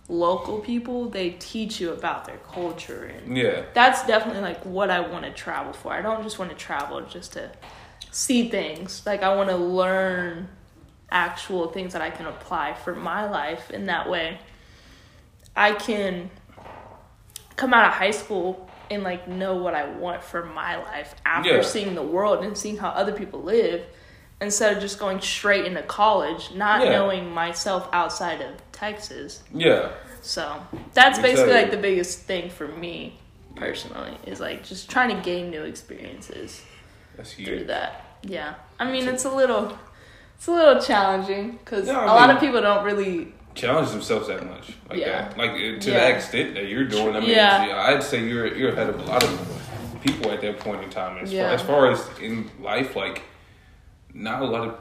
local people, they teach you about their culture and Yeah. that's definitely like what I want to travel for. I don't just want to travel just to see things. Like I want to learn actual things that I can apply for my life in that way. I can come out of high school and like know what I want for my life after Yeah. seeing the world and seeing how other people live instead of just going straight into college, not Yeah. knowing myself outside of Texas. Yeah. So that's me basically like the biggest thing for me personally is like just trying to gain new experiences That's through that. Yeah, I mean it's a little, it's a little challenging because a I a lot of people don't really. Challenge themselves that much, like Yeah. that, like uh, to Yeah. that extent that you're doing. I mean, yeah, I'd say you're you're ahead of a lot of people at that point in time. As Yeah. far as far as in life, like not a lot of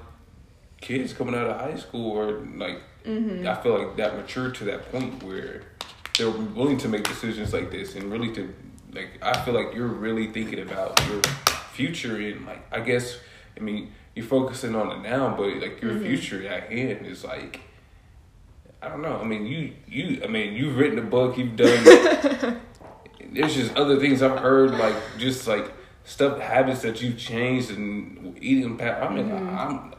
kids coming out of high school or like Mm-hmm. I feel like that mature to that point where they're willing to make decisions like this and really to like I feel like you're really thinking about your future and like I guess I mean you're focusing on the now but like your Mm-hmm. future at hand is like I don't know I mean you you I mean you've written a book you've done [LAUGHS] there's just other things I've heard like just like stuff habits that you've changed and eating pa- I mean Mm-hmm. I'm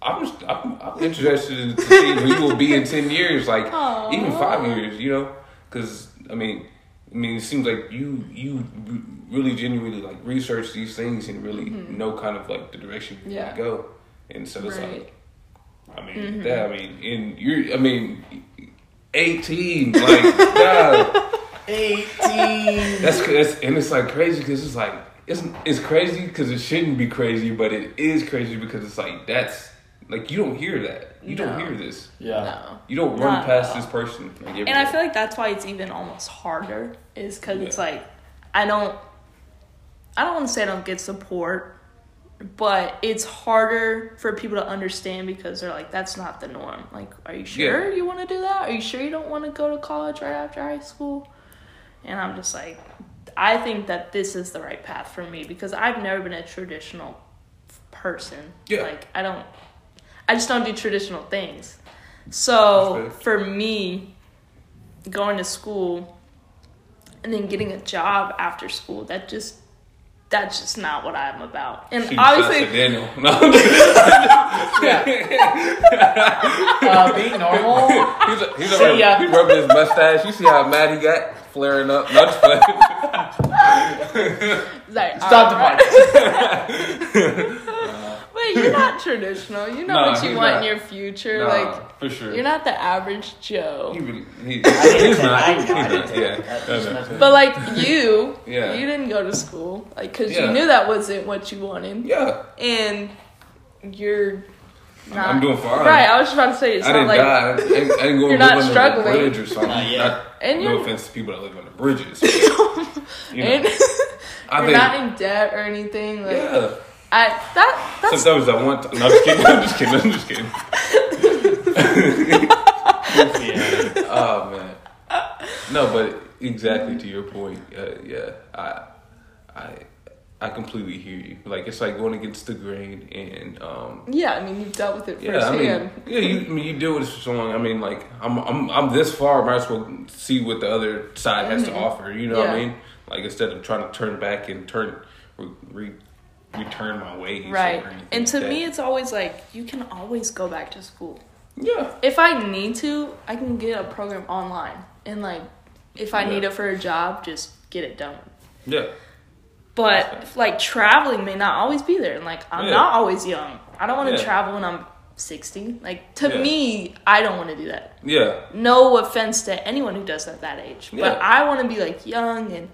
I'm, just, I'm I'm interested in to see where you will be in ten years, like Aw. even five years, you know, because I mean, I mean, it seems like you you really genuinely like research these things and really know kind of like the direction you Mm-hmm. Yeah. want to go, and so it's Right. like, I mean, Mm-hmm. that I mean, in you're I mean, eighteen, like, [LAUGHS] God, 18. that's that's and it's like crazy because it's like it's it's crazy because it shouldn't be crazy, but it is crazy because it's like that's like you don't hear that. You don't hear this. Yeah. No. You don't run Not past this person. Like, And I feel like that's why it's even almost harder is because it's like I don't I don't want to say I don't get support, but it's harder for people to understand because they're like that's not the norm. Like, are you sure Yeah. you want to do that? Are you sure you don't want to go to college right after high school? And I'm just like I think that this is the right path for me because I've never been a traditional person. Yeah. Like I don't I just don't do traditional things. So for me, going to school and then getting a job after school, that just that's just not what I'm about. And Shoot obviously, Daniel. [LAUGHS] No, [LAUGHS] Uh, being normal. he's a, he's See ya. a, he rubbing his mustache. You see how mad he got flaring up? No, just playing. [LAUGHS] like, Stop the alright. Podcast. You're not traditional. You know Nah, what you want not. in your future. Nah, like for sure. you're not the average Joe. He he, he's not. He's didn't Yeah. that. No, no. But like you, Yeah. you didn't go to school, like because Yeah. you knew that wasn't what you wanted, Yeah. and you're not. I'm doing fine. Right, I was just about to say it's I not didn't like die. I didn't, I didn't go You're live not under struggling. a bridge or something. Not yet. Not- And no you're- offense to people that live under [LAUGHS] bridges. but, you know, and I you're think. not in debt or anything. Like yeah. I that that's Sometimes I want. To, no, I'm just kidding. [LAUGHS] I'm just kidding. I'm just kidding. Yeah. [LAUGHS] Oh man. No, but exactly to your point. Uh, yeah, I, I, I completely hear you. Like it's like going against the grain, and um, Yeah, I mean, you've dealt with it yeah, I mean, firsthand. yeah, you, I mean, you deal with it for so long. I mean, like I'm, I'm, I'm this far. I might as well see what the other side has to offer. You know what I Mm-hmm. Mean? Like instead of trying to turn back and turn, re, re, return my ways. or right. anything And to like me, it's always like, you can always go back to school. yeah, If I need to, I can get a program online. And, like, if I Yeah. need it for a job, just get it done. yeah, But, like, traveling may not always be there. And, like, I'm Yeah. not always young. I don't want to Yeah. travel when I'm 60. Like, to Yeah. me, I don't want to do that. yeah, no offense to anyone who does that that age, Yeah. but I want to be like young and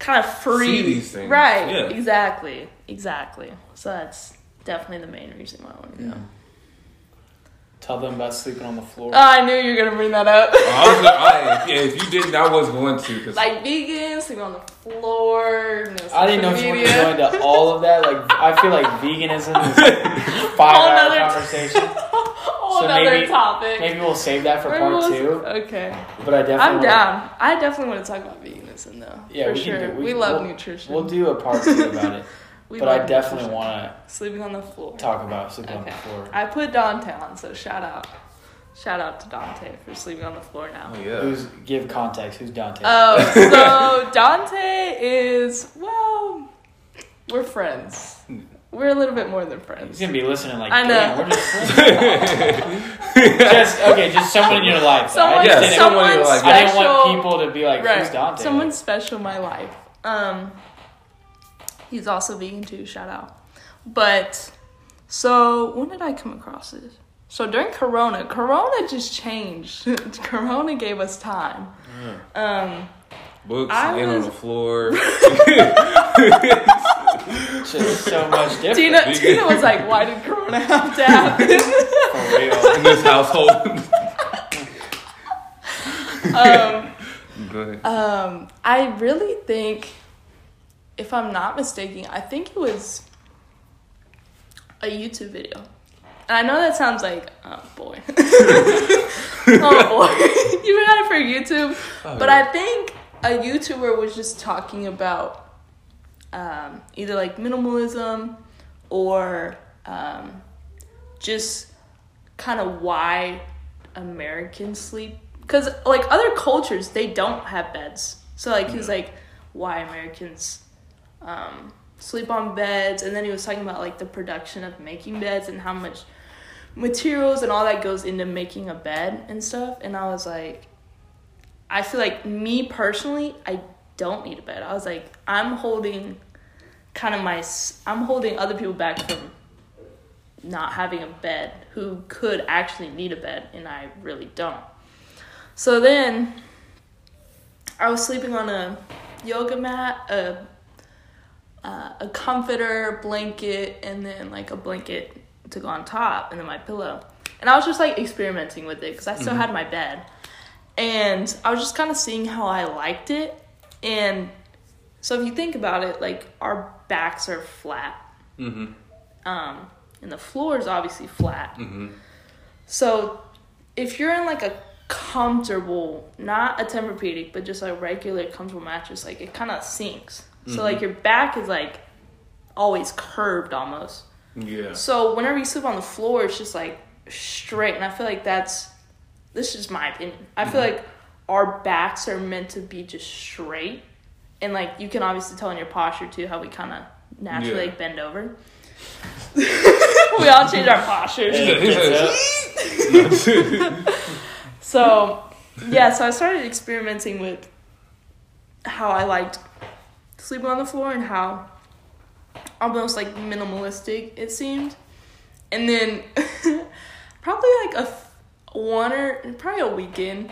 kind of free. See these things. Right. Yeah. Exactly. Exactly. So that's definitely the main reason why I want to go. Tell them about sleeping on the floor. Oh, I knew you were gonna bring that up. Oh, I was, I, yeah, if you didn't, I was going to. Cause like vegans sleeping on the floor. No I didn't know if you social going to go media. into all of that. Like, I feel like veganism is like [LAUGHS] a five Whole hour nother- conversation. [LAUGHS] Whole So other maybe- topic. Maybe we'll save that for Where part was- two. Okay. But I definitely I'm wanna- down. I definitely want to talk about veganism though. Yeah, for we can sure. do- we, we- love we'll- nutrition. We'll do a part two about it. [LAUGHS] We but I definitely nutrition. want sleeping on the floor. to talk about sleeping on the floor. I put Dante on, so shout out. Shout out to Dante for sleeping on the floor now. oh yeah, Who's give context? Who's Dante? Oh, so Dante is well, we're friends. We're a little bit more than friends. He's friends. gonna be listening like, I know. damn, we're just [LAUGHS] just okay, just someone in your life. Someone, I, just didn't, someone in your life. special. I didn't want people to be like, right. who's Dante? Someone special in my life. Um, he's also vegan too. Shout out. But so when did I come across this? So during Corona, Corona just changed. [LAUGHS] Corona gave us time. Um, books I laying on the floor. [LAUGHS] Just so much different. Tina, Tina was like, "Why did Corona have to happen?" [LAUGHS] for real. in this household. um, Go ahead. Um, I really think, if I'm not mistaken, I think it was a YouTube video. And I know that sounds like, oh boy. [LAUGHS] oh boy. [LAUGHS] you had it for YouTube. Oh, but yeah. I think a YouTuber was just talking about um, either like minimalism or um, just kind of why Americans sleep. Because, like, other cultures, they don't have beds. So, like, he was like, why Americans um, sleep on beds. And then he was talking about, like, the production of making beds and how much materials and all that goes into making a bed and stuff. And I was like, I feel like me personally, I don't need a bed. I was like, I'm holding kind of my, I'm holding other people back from not having a bed who could actually need a bed, and I really don't. So then I was sleeping on a yoga mat, a, uh, a comforter, blanket, and then like a blanket to go on top, and then my pillow. And I was just like experimenting with it because I still had my bed. And I was just kind of seeing how I liked it. And so if you think about it, like our backs are flat. Mm-hmm. Um, and the floor is obviously flat. Mm-hmm. So if you're in like a comfortable, not a Tempur-Pedic, but just a regular comfortable mattress, like it kind of sinks. So like mm-hmm. your back is like always curved almost. Yeah. So whenever you sleep on the floor, it's just like straight, and I feel like that's this is my opinion. I feel mm-hmm. like our backs are meant to be just straight, and like you can obviously tell in your posture too how we kind of naturally Yeah. like bend over. [LAUGHS] we all change our postures. Hey, He kids [LAUGHS] up. So yeah, so I started experimenting with how I liked sleeping on the floor and how almost like minimalistic it seemed. And then [LAUGHS] probably like a one or probably a weekend,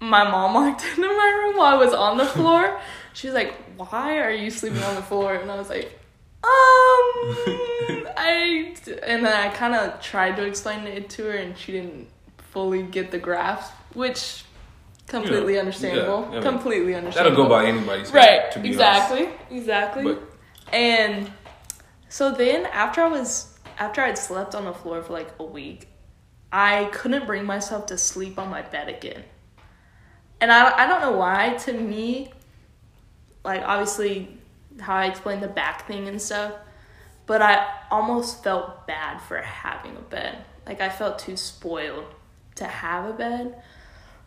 my mom walked [LAUGHS] into my room while I was on the floor. She was like, "Why are you sleeping on the floor?" And I was like, "Um, [LAUGHS] I." And then I kind of tried to explain it to her, and she didn't fully get the grasp, which completely Yeah, understandable. yeah, I mean, completely understandable. That'll go by anybody's head, Right. To be Exactly. Exactly. Honest. And so then after I was after I'd slept on the floor for like a week, I couldn't bring myself to sleep on my bed again. and I I don't know why. To me, like obviously how I explained the back thing and stuff, but I almost felt bad for having a bed. Like I felt too spoiled to have a bed.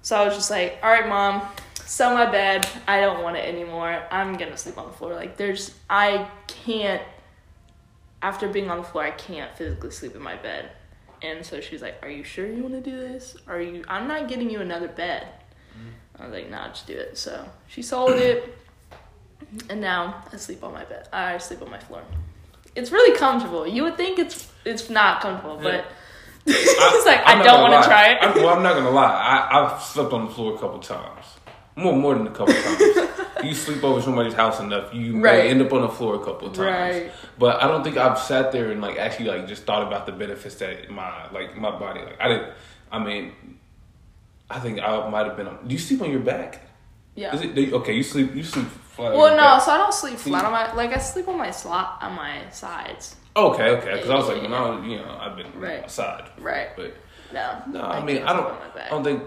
So I was just like, all right, mom, sell my bed. I don't want it anymore. I'm gonna sleep on the floor. Like there's, I can't. After being on the floor, I can't physically sleep in my bed. And so she's like, "Are you sure you want to do this? Are you? I'm not getting you another bed." Mm. I was like, "Nah, just do it." So she sold it, and now I sleep on my bed. I sleep on my floor. It's really comfortable. You would think it's it's not comfortable, but it's like I'm I don't want to try it. I'm, well, I'm not gonna lie. I, I've slept on the floor a couple times. More, more than a couple [LAUGHS] times. you sleep over somebody's house enough, you may end up on the floor a couple of times. Right. But I don't think I've sat there and like actually like just thought about the benefits that my like my body like I didn't. I mean, I think I might have been. on Do you sleep on your back? Yeah. Is it do you- okay? You sleep. You sleep flat. Well, no, back. so I don't sleep flat on my like I sleep on my slot on my sides. Okay, okay. Because I was like, when I was, you know, I've been Right. outside, Right. but. No. No, I, mean I don't. on my back. I don't think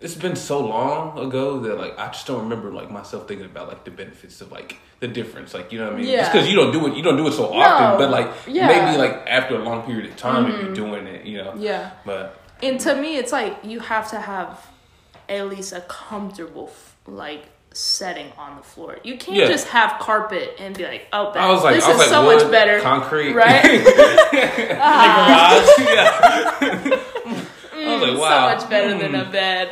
it's been so long ago that like I just don't remember like myself thinking about like the benefits of like the difference. Like you know what I mean? Yeah. Because you don't do it, you don't do it so often. But like Yeah. maybe like after a long period of time, if you're mm-hmm. doing it, you know. Yeah. But And to me, it's like you have to have at least a comfortable like setting on the floor. You can't Yeah. just have carpet and be like, oh, I was like, this I was is like, so wood, much better, concrete, right? [LAUGHS] The [LAUGHS] yeah. I was like, mm, wow, So much better than a mm. bed.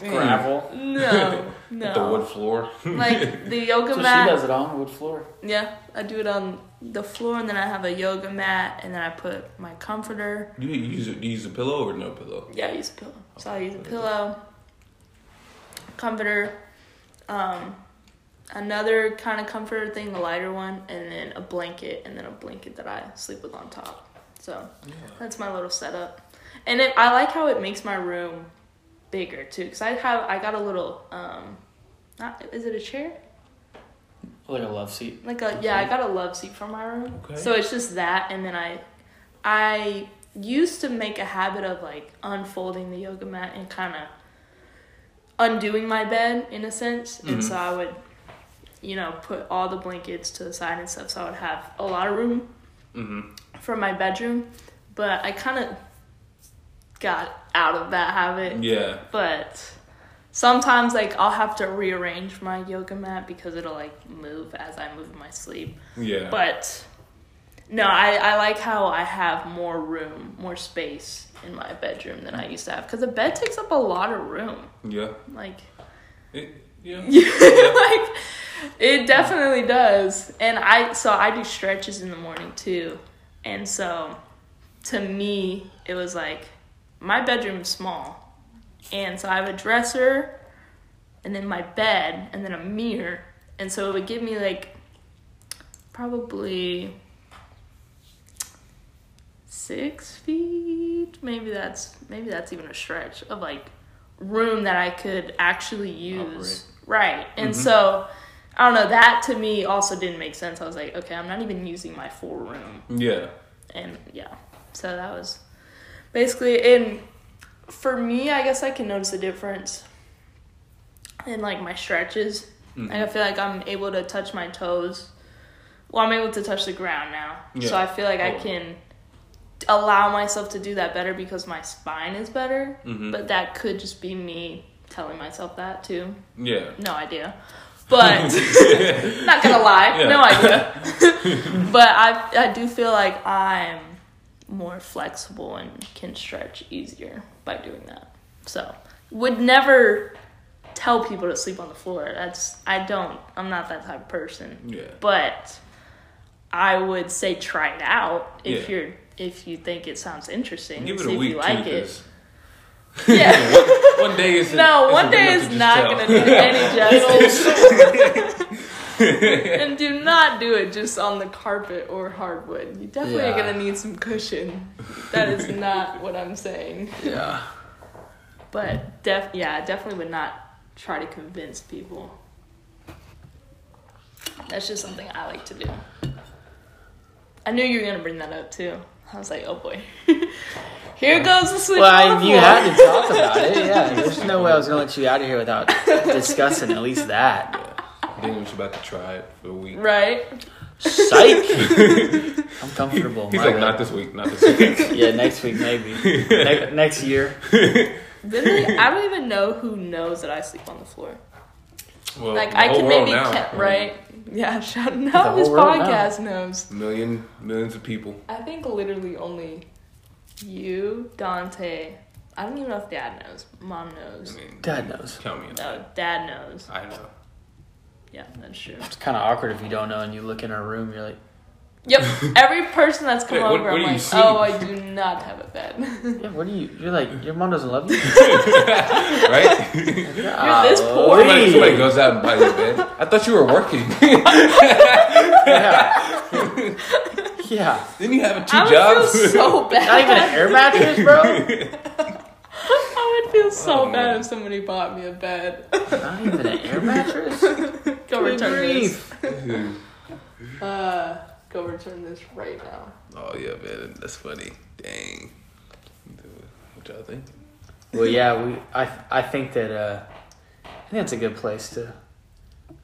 [LAUGHS] gravel. no, no. the wood floor. Like the yoga So she mat. does it on wood floor. Yeah, I do it on the floor, and then I have a yoga mat, and then I put my comforter. Do you use a, do you use a pillow or no pillow? Yeah, I use a pillow. So I use a pillow, comforter, um, another kind of comforter thing, a lighter one, and then a blanket, and then a blanket that I sleep with on top. So that's my little setup, and it, I like how it makes my room bigger too, because I have I got a little um, not is it a chair? Like a love seat. Like a yeah, I got a love seat for my room. Okay. So it's just that, and then I, I used to make a habit of like unfolding the yoga mat and kind of undoing my bed in a sense, and Mhm. so I would, you know, put all the blankets to the side and stuff, so I would have a lot of room Mm-hmm. for my bedroom. But I kind of got out of that habit Yeah. but sometimes like I'll have to rearrange my yoga mat because it'll like move as I move in my sleep. Yeah. But no, I, I like how I have more room, more space in my bedroom than I used to have because the bed takes up a lot of room. yeah. Like, It, yeah. [LAUGHS] like it definitely does. And I so I do stretches in the morning too, and so to me it was like my bedroom is small, and so I have a dresser, and then my bed, and then a mirror, and so it would give me like probably six feet? Maybe that's maybe that's even a stretch of like room that i could actually use. Right. And mm-hmm. so i don't know that to me also didn't make sense. I was like okay i'm not even using my full room. Yeah. and yeah. So that was basically and for me i guess i can notice a difference in like my stretches. Like, mm-hmm. i feel like i'm able to touch my toes. Well i'm able to touch the ground now. So i feel like i Oh. can allow myself to do that better because my spine is better Mhm. but that could just be me telling myself that too Yeah. no idea but [LAUGHS] not gonna lie Yeah. no idea [LAUGHS] but I, I do feel like i'm more flexible and can stretch easier by doing that so would never tell people to sleep on the floor that's i don't i'm not that type of person Yeah. but i would say try it out if Yeah. you're if you think it sounds interesting Give it see a if you like it yeah one, [LAUGHS] one day is [LAUGHS] no one day is not gonna do any [LAUGHS] justice and do not do it just on the carpet or hardwood. You definitely are gonna need some cushion. That is not what I'm saying. Yeah. But def yeah, definitely would not try to convince people. That's just something I like to do. I knew you were gonna bring that up too. I was like, oh boy. [LAUGHS] Here goes the switch Well, on I, the you had to talk about it. Yeah, [LAUGHS] there's no way I was gonna let you out of here without [LAUGHS] discussing at least that. Then was about to try it for a week. Right. Psych. I'm comfortable. He's like, bad. not this week, not this week. Yeah, next week maybe. Ne- next year. Literally, I don't even know who knows that I sleep on the floor. Well, Like the I can maybe now. ca- right. Yeah, [LAUGHS] shout The out this world now. podcast knows. Million, millions of people. I think literally only you, Dante. I don't even know if Dad knows. Mom knows. I knows. mean, Dad knows. Tell me. No, Dad knows. I know. Yeah, that's true. It's kind of awkward if you don't know and you look in our room. You're like, Yep. [LAUGHS] Every person that's come Wait, what- over, what I'm you like, see? oh, I do not have a bed. yeah, what do you? You're like, your mom doesn't love you. [LAUGHS] right? [LAUGHS] You're this Oh, poor. somebody, somebody goes out and buys a bed. I thought you were working. Yeah. yeah. Didn't you have two I would jobs? feel so bad. Not even an air mattress, bro. I would feel so Oh, bad man. if somebody bought me a bed. Not even an air mattress. go Good return grief. this. Uh, go return this right now. oh yeah, man, that's funny. Dang. What y'all think? Well, yeah, we. I I think that uh, I think that's a good place to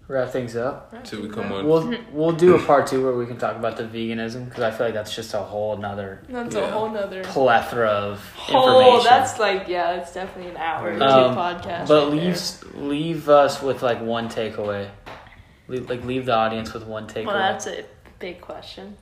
wrap things up. Should we come on? We'll [LAUGHS] we'll do a part two where we can talk about the veganism because I feel like that's just a whole nother That's Yeah. a whole nother. plethora of Oh, information. that's like yeah, it's definitely an hour or two Um, podcast. but right leave leave us with like one takeaway. Leave, like leave the audience with one takeaway. Well, that's a big question.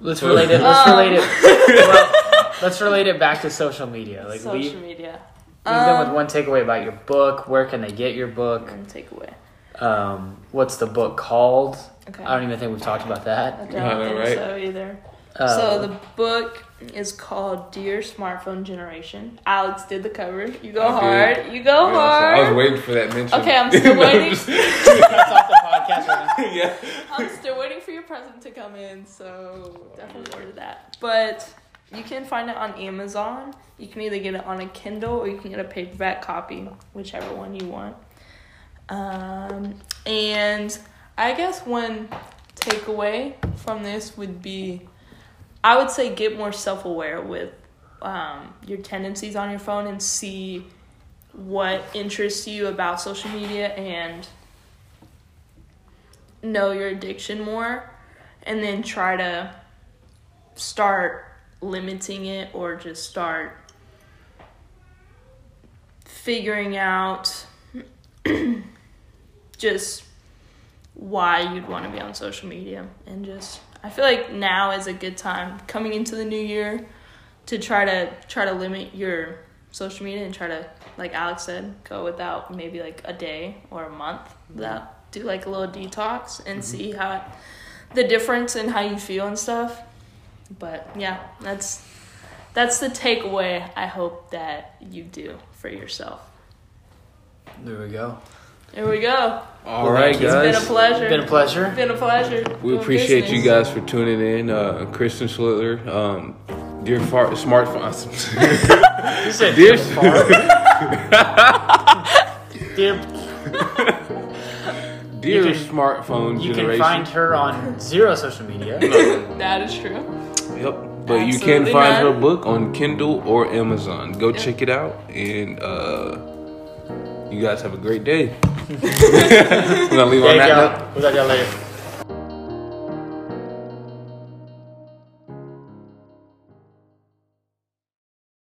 let's relate it. Let's Um. relate it. [LAUGHS] well, let's relate it back to social media. Like Social leave, media. leave them with Um, one takeaway about your book. Where can they get your book? One takeaway. Um, what's the book called? Okay. I don't even think we've talked about that. I don't Yeah, think right. so either. Uh, so the book is called Dear Smartphone Generation. Alex did the cover. You go I did. hard. You go Yeah, hard. I was waiting for that mention. Okay, I'm [LAUGHS] still waiting. [LAUGHS] That's off the podcast right now. yeah. I'm still waiting for your present to come in, so definitely order that. But you can find it on Amazon. You can either get it on a Kindle or you can get a paperback copy, whichever one you want. Um, and I guess one takeaway from this would be I would say get more self aware with um, your tendencies on your phone and see what interests you about social media and know your addiction more and then try to start limiting it or just start figuring out [CLEARS THROAT] just why you'd want to be on social media and just I feel like now is a good time coming into the new year to try to try to limit your social media and try to like Alex said go without maybe like a day or a month without do like a little detox and mm-hmm. see how the difference in how you feel and stuff but yeah that's that's the takeaway I hope that you do for yourself There we go. there we go All right, thank you. it's been a guys. pleasure Been a pleasure. been a pleasure We doing appreciate you guys for tuning in. Uh, Kristen Schlittler, um, dear far- smartphone, [LAUGHS] You said dear, [LAUGHS] Dear, dear You can- smartphone you can find her on zero social media. [LAUGHS] that is true Yep. But you can find not. her book on Kindle or Amazon. Go check it out, and uh, you guys have a great day. [LAUGHS] [LAUGHS] We're gonna leave on that note. y'all. We'll talk to y'all later.